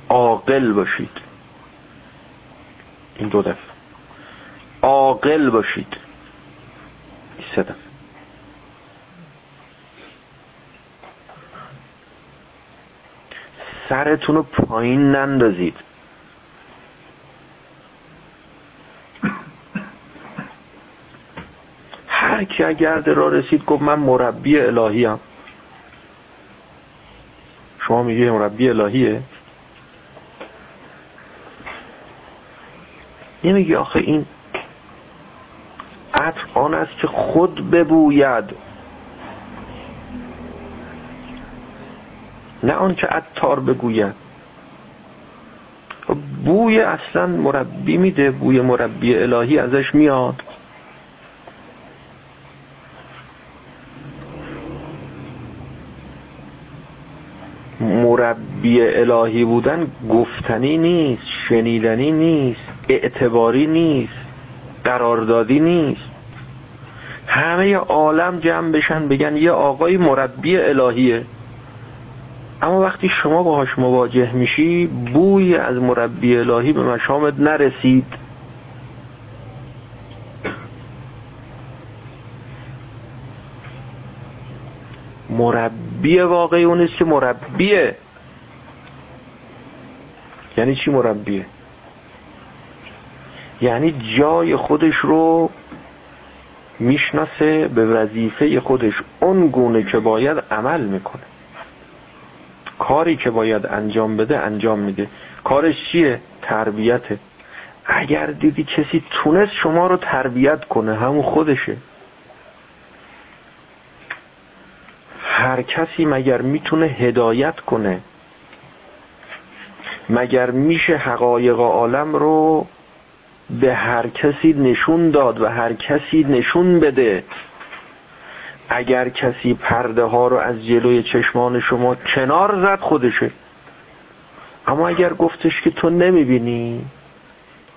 عاقل باشید این دو دفعه. عاقل باشید. دفعه سرتون رو پایین نندازید. هر کی اگر را رسید گفت من مربی الهی هم شما میگه مربی الهیه؟ نمیگه آخه این عطر آن است که خود ببوید. نه آنچه عطار بگوید. بوی اصلا مربی میده بوی مربی الهی ازش میاد. مربی الهی بودن گفتنی نیست شنیدنی نیست اعتباری نیست قراردادی نیست. همه عالم جمع بشن بگن یه آقای مربی الهیه. اما وقتی شما باهاش مواجه میشی بوی از مربی الهی به مشامت نرسید. مربی واقعی اون که مربیه. یعنی چی مربیه؟ یعنی جای خودش رو می‌شناسه به وظیفه خودش اون گونه که باید عمل می‌کنه. کاری که باید انجام بده انجام میده. کارش چیه؟ تربیته اگر دیدی کسی تونست شما رو تربیت کنه همون خودشه. هر کسی مگر می‌تونه هدایت کنه؟ مگر میشه حقایق عالم رو به هر کسی نشون داد و هر کسی نشون بده. اگر کسی پرده ها رو از جلوی چشمان شما کنار زد خودشه. اما اگر گفتش که تو نمی‌بینی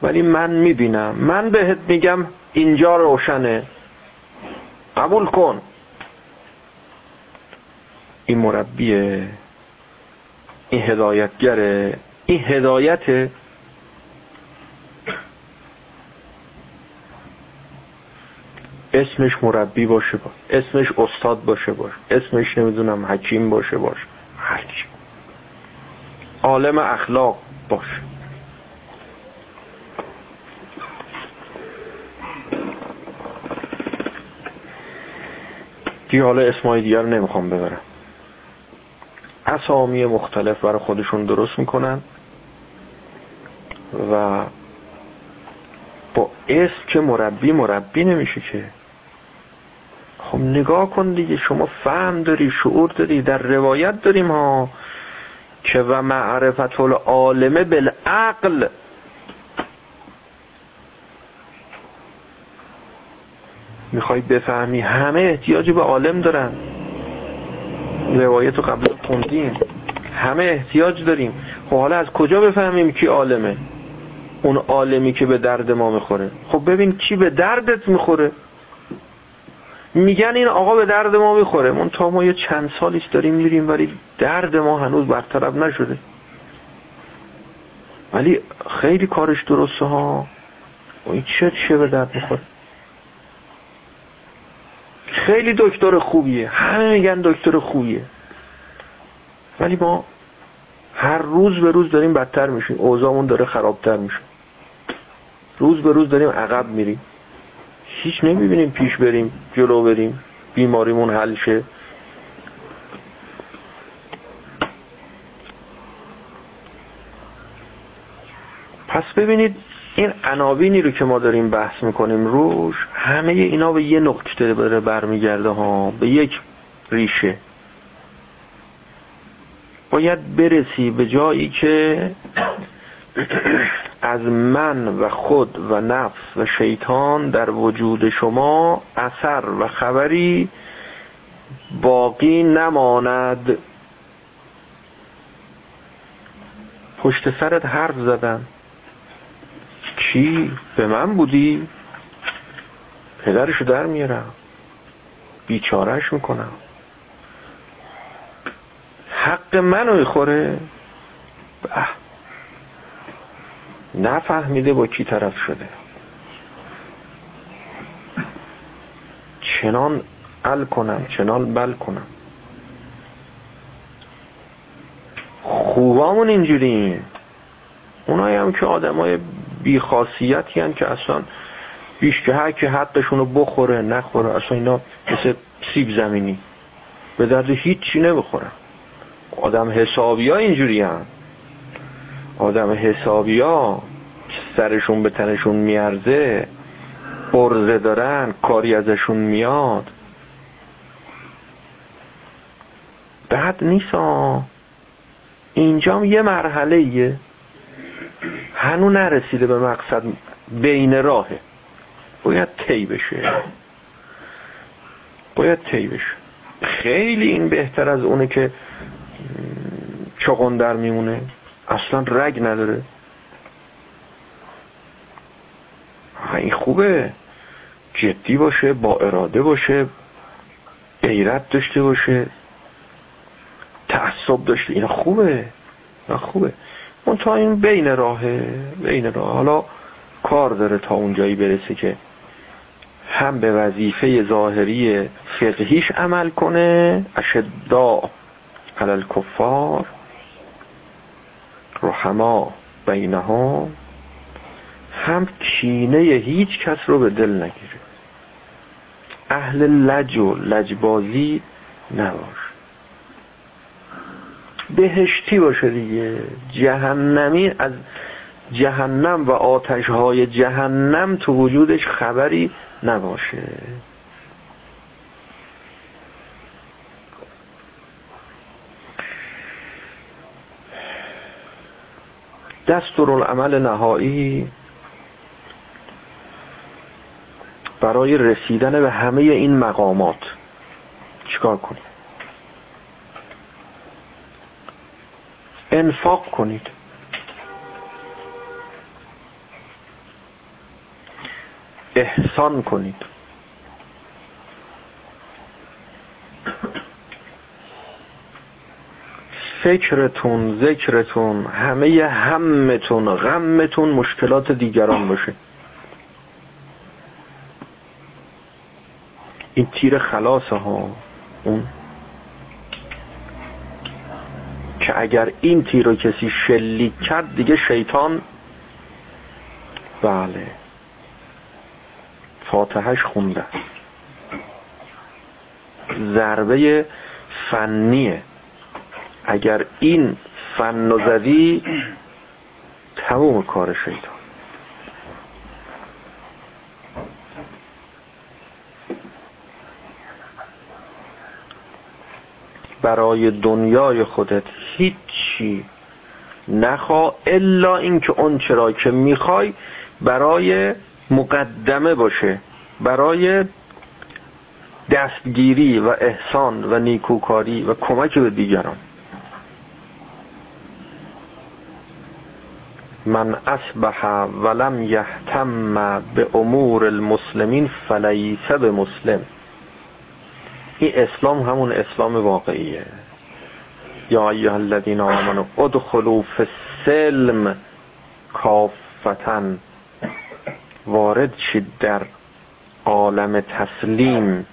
ولی من می‌بینم. من بهت میگم اینجا روشنه. قبول کن. این مربیه این هدایتگره این هدایته اسمش مربی باشه با. اسمش استاد باشه باش. اسمش نمی‌دونم حکیم باشه باش. هرچی عالم اخلاق باشه دیگه حالا اسمای دیگر نمی‌خوام ببرم. اسامی مختلف برای خودشون درست می‌کنن و با اسم که مربی مربی نمیشه که. خب نگاه کن دیگه شما فهم داری شعور داری در روایت داریم ها که و معرفت العالمه بالعقل. می‌خوای بفهمی همه احتیاج به عالم دارن. روایت رو قبلا خوندیم. همه احتیاج داریم. خب حالا از کجا بفهمیم کی عالمه؟ اون عالمی که به درد ما می‌خوره. خب ببین کی به دردت می‌خوره. میگن این آقا به درد ما می‌خوره. من تا ما یه چند سالیش داریم میریم ولی درد ما هنوز برطرف نشده. ولی خیلی کارش درسته ها. این چه چه به درد می‌خوره؟ خیلی دکتر خوبیه. همه میگن دکتر خوبیه. ولی ما هر روز به روز داریم بدتر میشیم. اوضاعمون داره خرابتر میشه. روز به روز داریم عقب میریم. هیچ نمی‌بینیم پیش بریم جلو بریم بیماریمون حل شه. پس ببینید این عناوینی رو که ما داریم بحث می‌کنیم روش همه اینا به یه نقطه داره برمیگرده ها به یک ریشه. باید برسی به جایی که از من و خود و نفس و شیطان در وجود شما اثر و خبری باقی نماند. پشت سرت حرف زدن کی به من بودی؟ پدرشو در میارم. بیچارش می‌کنم. حق منو خوره نفهمیده با کی طرف شده. چنان ال کنم چنان بل کنم. خوبامون اینجوری. اونایی هم که آدمای بیخاصیتی هم که اصلا بیش که هر که حقشونو بخوره نخوره اصلا اینا مثل سیب زمینی. به درد هیچی نبخورن آدم حسابی ها اینجوری هم آدم حسابی ها سرشون به تنشون میارزه برزه دارن کاری ازشون میاد. بعد نیسا اینجام یه مرحله ایه هنو نرسیده به مقصد بین راهه. باید تی بشه. باید تی بشه. خیلی این بهتر از اونه که چغندر میمونه. اصلا رگ نداره. این خوبه. جدی باشه با اراده باشه غیرت داشته باشه تعصب داشته این خوبه. این خوبه. اون تا این بین راهه بین راه حالا کار داره تا اونجایی برسه که هم به وظیفه ظاهری فقهیش عمل کنه اشدا علال کفار رحما بینها. هم کینه هیچ کس رو به دل نگیره اهل لج و لجبازی نباش. بهشتی باشه دیگه. جهنمی از جهنم و آتشهای جهنم تو وجودش خبری نباشه. دستورالعمل نهایی برای رسیدن به همه این مقامات. چیکار کنید انفاق کنید. احسان کنید. فکرتون ذکرتون همه همتون غمتون مشکلات دیگران باشه. این تیر خلاصه ها اون. که اگر این تیر رو کسی شلیک کرد دیگه شیطان. بله. فاتحش خونده. ضربه فنیه. اگر این فن زدی تموم کار شیطان. برای دنیای خودت هیچی نخوا الا اینکه اون چرا که می‌خوای برای مقدمه باشه برای دستگیری و احسان و نیکوکاری و کمک به دیگران. من اصبح ولم یهتم به امور المسلمین فلیس به مسلم. این اسلام همون اسلام واقعیه. یا ایها الذین آمنوا ادخلوا فی السلم کافتن. وارد شید در عالم تسلیم.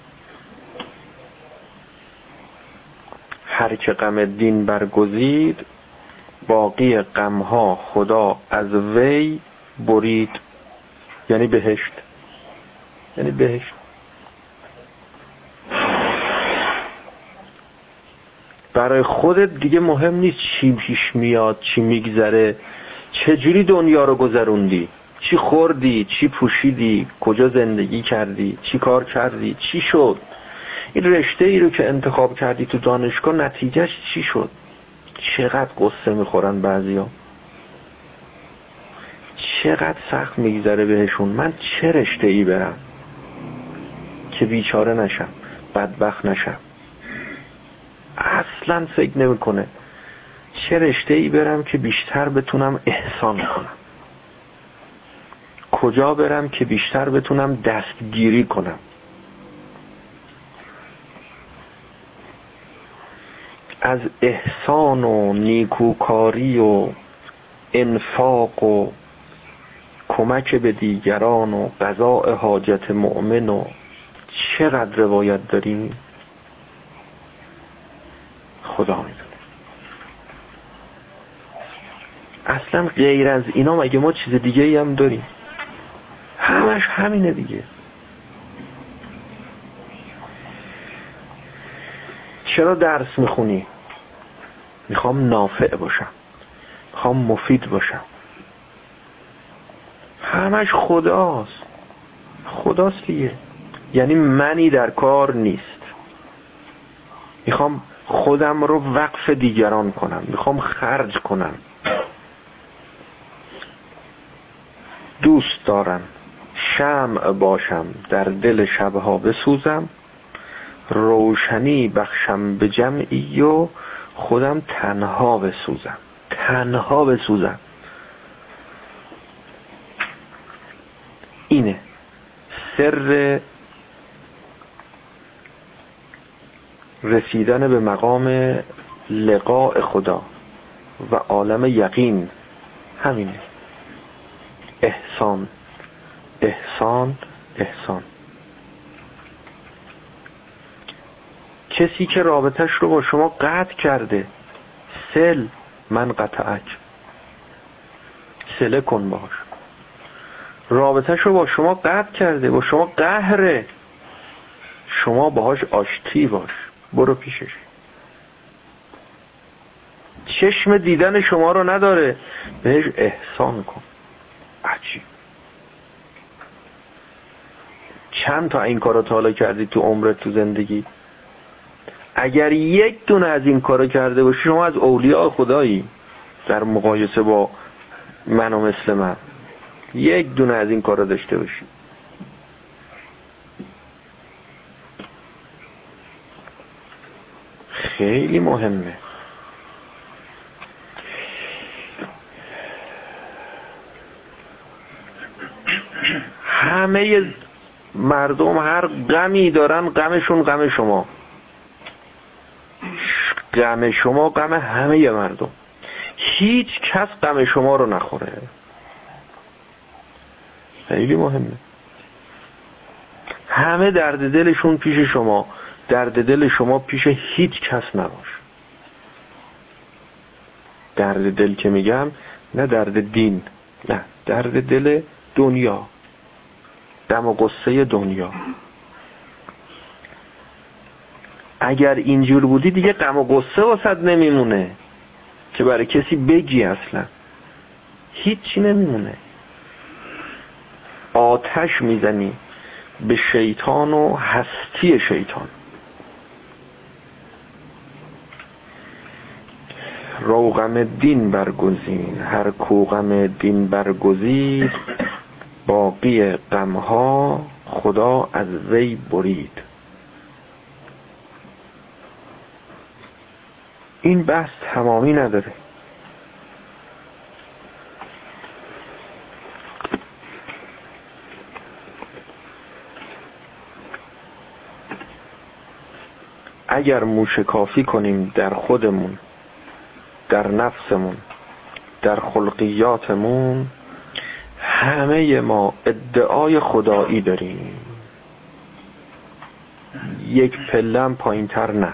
هر که غم دین برگزید باقی غمها خدا از وی برید. یعنی بهشت. یعنی بهشت. برای خودت دیگه مهم نیست چی پیش میاد چی میگذره. چجوری دنیا رو گذروندی؟ چی خوردی؟ چی پوشیدی؟ کجا زندگی کردی؟ چی کار کردی؟ چی شد؟ این رشته ای رو که انتخاب کردی تو دانشگاه نتیجهش چی شد؟ چقدر قصه می‌خورن بعضیا؟ چقدر سخت میگذره بهشون؟ من چه رشته ای برم که بیچاره نشم بدبخت نشم؟ اصلا فکر نمی‌کنه. چه رشته ای برم که بیشتر بتونم احسان کنم. کجا برم که بیشتر بتونم دستگیری کنم. از احسان و نیکوکاری و انفاق و کمک به دیگران و قضاء حاجت مؤمن و چقدر روایت داریم؟ خدا می‌دونه. اصلا غیر از اینا مگه ما چیز دیگه ای هم داریم؟ همش همینه دیگه. چرا درس می‌خونی؟ می‌خوام نافع باشم. می‌خوام مفید باشم. همش خداست. خداست دیگه. یعنی منی در کار نیست. می‌خوام خودم رو وقف دیگران کنم. می‌خوام خرج کنم. دوست دارم. شمع باشم. در دل شبها بسوزم. روشنی بخشم به جمعی و خودم تنها بسوزم. تنها بسوزم. اینه. سر رسیدن به مقام لقاء خدا و عالم یقین. همینه احسان. احسان احسان. کسی که رابطش رو با شما قطع کرده. سل من قطعک. سله کن باش. رابطش رو با شما قطع کرده با شما قهره. شما باهاش آشتی باش. برو پیشش. چشم دیدن شما رو نداره. بهش احسان کن. عجیب. چند تا این کارو تا کردی تو عمرت تو زندگی؟ اگر یک دونه از این کارو کرده باشی شما از اولیاء خدایی. در مقایسه با من و مثل من. یک دونه از این کارو داشته باشی. خیلی مهمه. همه مردم هر غمی دارن غمشون غم شما. غم شما غم همه مردم. هیچ کس غم شما رو نخوره. خیلی مهمه. همه درد دلشون پیش شما. درد دل شما پیش هیچ کس نباش درد دل که میگم نه درد دین نه درد دل دنیا. دم و قصه دنیا. اگر اینجور بودی دیگه غم و قصه واسد نمیمونه که برای کسی بگی اصلا. هیچی نمیمونه. آتش می‌زنی به شیطان و هستی شیطان. روغم دین برگزین. هر کو غم دین برگزید باقی غمها خدا از وی برید. این بحث تمامی نداره. اگر موشکافی کنیم در خودمون در نفسمون در خلقیاتمون همه ما ادعای خدایی داریم. یک پلم پایین تر نه.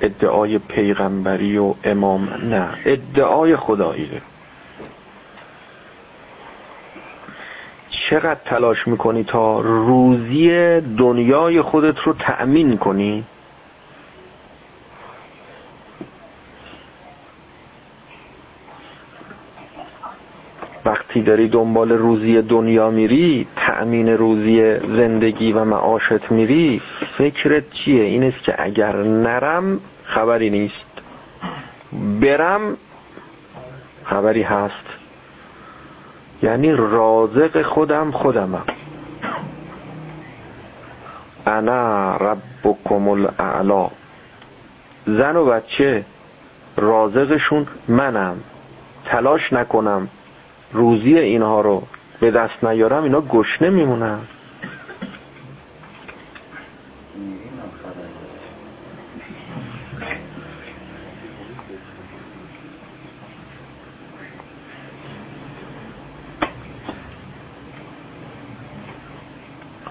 ادعای پیغمبری و امام نه. ادعای خدایی داریم. چقدر تلاش می‌کنی تا روزی دنیای خودت رو تأمین کنی؟ وقتی داری دنبال روزی دنیا میری تأمین روزی زندگی و معاشت میری فکرت چیه؟ این است که اگر نرم خبری نیست. برم خبری هست. یعنی رازق خودم خودمم. انا ربکم الاعلا. زن و بچه رازقشون منم. تلاش نکنم. روزی اینها رو به دست نیارم اینا گشنه میمونن.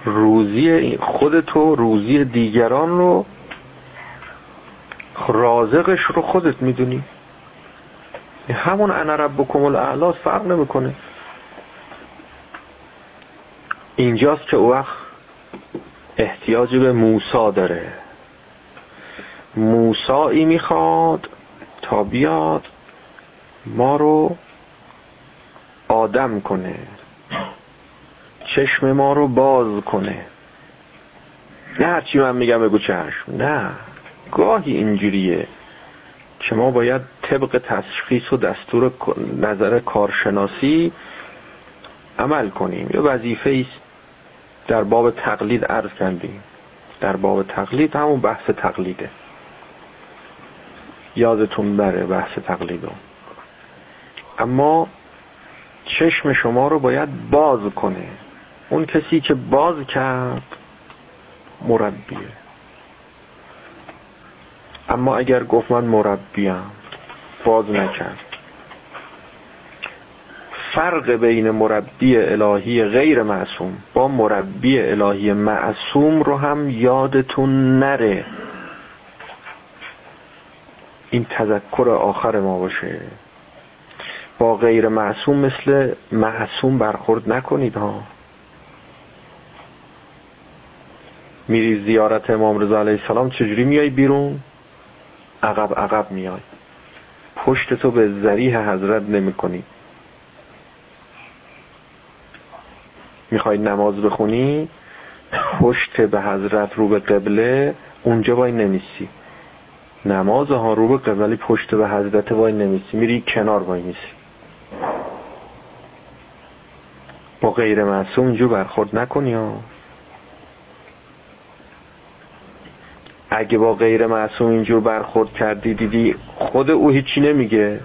روزی خودتو روزی دیگران رو رازقش رو خودت می‌دونی. همون انا ربکم الاعلا فرق نمی‌کنه. اینجاست که او وقت احتیاج به موسا داره. موسایی می‌خواد تا بیاد ما رو آدم کنه. چشم ما رو باز کنه. نه هرچی من میگم بگو چشم نه. گاهی اینجوریه. که ما باید طبق تشخیص و دستور نظر کارشناسی عمل کنیم. یه وظیفه است در باب تقلید عرض کردیم. در باب تقلید همون بحث تقلیده. یادتون بره بحث تقلیدو. اما چشم شما رو باید باز کنه. اون کسی که باز کرد مربیه. اما اگر گفت من مربیم باز نکرد. فرق بین مربی الهی غیر معصوم با مربی الهی معصوم رو هم یادتون نره. این تذکر آخر ما باشه. با غیر معصوم مثل معصوم برخورد نکنید ها. میری زیارت امام رضا علیه السلام چجوری میای بیرون؟ عقب عقب میای. پشت تو به ذریح حضرت نمی کنی. می‌خوای نماز بخونی پشت به حضرت رو به قبله اونجا وای نمیسی. نماز ها رو به قبلی پشت به حضرت وای نمیسی. میری کنار وای میسی. با غیر معصوم اینجور برخورد نکنی ها. اگه با غیر معصوم اینجور برخورد کردی دیدی خود او هیچی نمیگه؟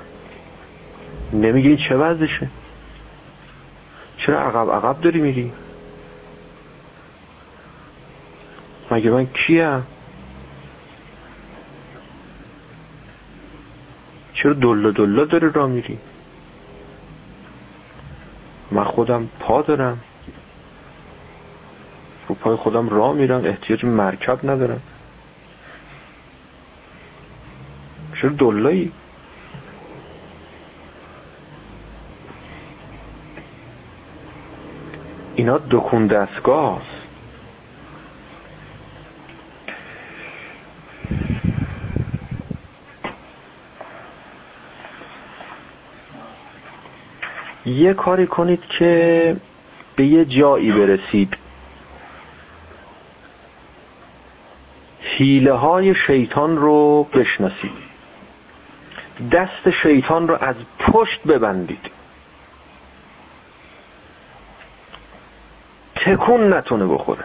نمیگه این چه وضعشه؟ چرا عقب عقب داری میری؟ مگه من کیم؟ چرا دلا دلا داری را میری؟ من خودم پا دارم. رو پای خودم راه میرم. احتیاج مرکب ندارم. چرا دلایی اینا دکون دستگاه یه کاری کنید که به یه جایی برسید. حیله های شیطان رو بشناسید. دست شیطان رو از پشت ببندید. تکون نتونه بخوره.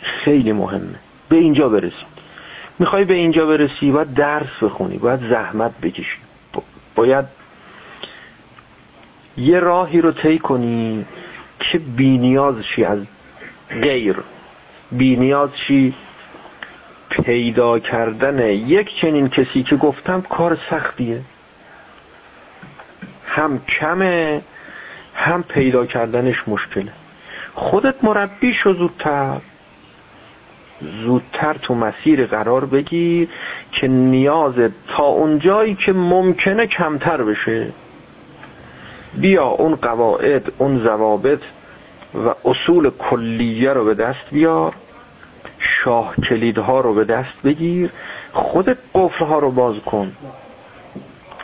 خیلی مهمه. به اینجا برسید. می‌خوای به اینجا برسی باید درس بخونی باید زحمت بکشی. باید یه راهی رو طی کنی که بینیاز شی از غیر بینیاز شی پیدا کردن یک چنین کسی که گفتم کار سختیه. هم کمه هم پیدا کردنش مشکله. خودت مربی شو زودتر. زودتر تو مسیر قرار بگیر که نیاز تا اونجایی که ممکنه کمتر بشه. بیا اون قواعد اون ضوابط و اصول کلیه رو به دست بیار. شاه کلیدها رو به دست بگیر خودت قفلها رو باز کن.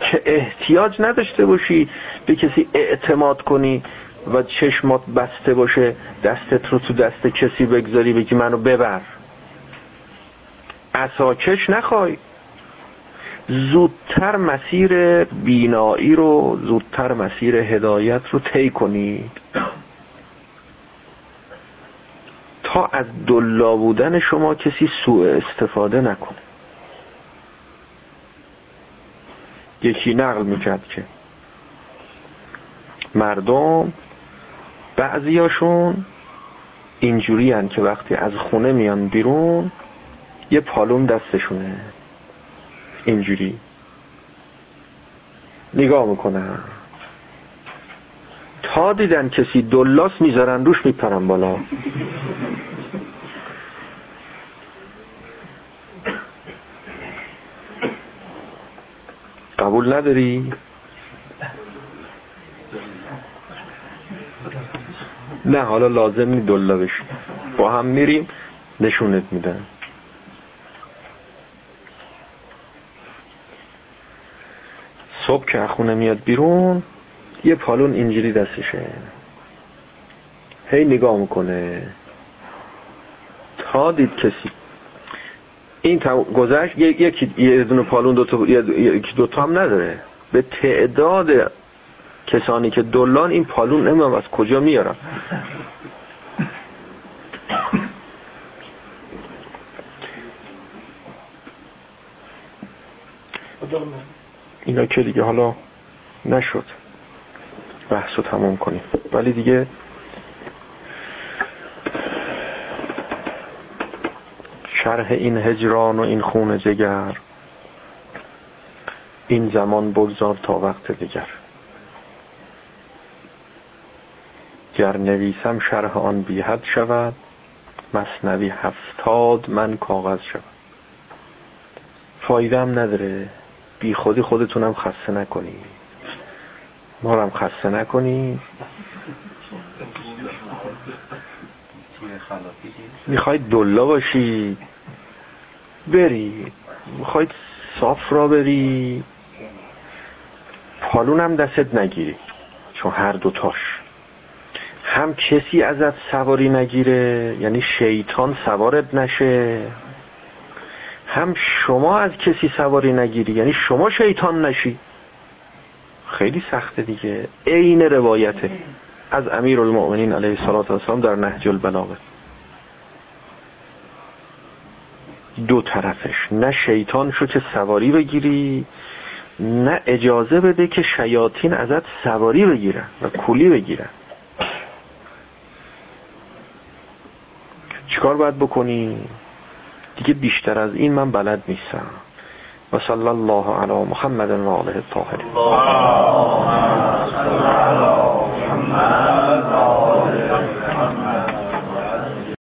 که احتیاج نداشته باشی به کسی اعتماد کنی و چشمات بسته باشه دستت رو تو دست کسی بگذاری بگی منو ببر. اساکش نخوای. زودتر مسیر بینایی رو زودتر مسیر هدایت رو طی کنید از دلا بودن شما کسی سوء استفاده نکنه یکی نقل می‌کرد که مردم بعضیاشون اینجوری هن که وقتی از خونه میان بیرون یه پالون دستشونه. اینجوری. نگاه می‌کنن. تا دیدن کسی دلاس می‌ذارن روش میپرن بالا. قبول نداری؟ نه حالا لازم نی دلا بشی. با هم میریم نشونت میدن. صبح که خونه میاد بیرون یه پالون اینجوری دستشه. هی نگاه می‌کنه. تا دید کسی. این گذشت یکی یه دونه پالون دو تا یکی دو تا هم نداره. به تعداد کسانی که دلان این پالون نمیم از کجا میارن. اینا که دیگه حالا نشد. بحث رو تمام کنیم. ولی دیگه شرح این هجران و این خون جگر این زمان بگذار تا وقت دیگر. گر نویسم شرح آن بیحد شود مصنوی هفتاد من کاغذ شود. فایده هم نداره. بی خودی خودتونم خسته نکنی ما هم خسته نکنی. می‌خواید دلا باشی. بری. می‌خواید صاف را بری. پالون هم دستت نگیری. چون هر دوتاش هم کسی ازت سواری نگیره یعنی شیطان سوارت نشه. هم شما از کسی سواری نگیری یعنی شما شیطان نشی. خیلی سخته دیگه. عین روایته. از امیر المؤمنین علیه السلام در نهج البلاغه. دو طرفش. نه شیطان شو که سواری بگیری نه اجازه بده که شیاطین ازت سواری بگیرن و کولی بگیرن. چیکار باید بکنی؟ دیگه بیشتر از این من بلد نیستم. وصلى الله على محمد وآله الطاهرين. اللهم صل على محمد وآله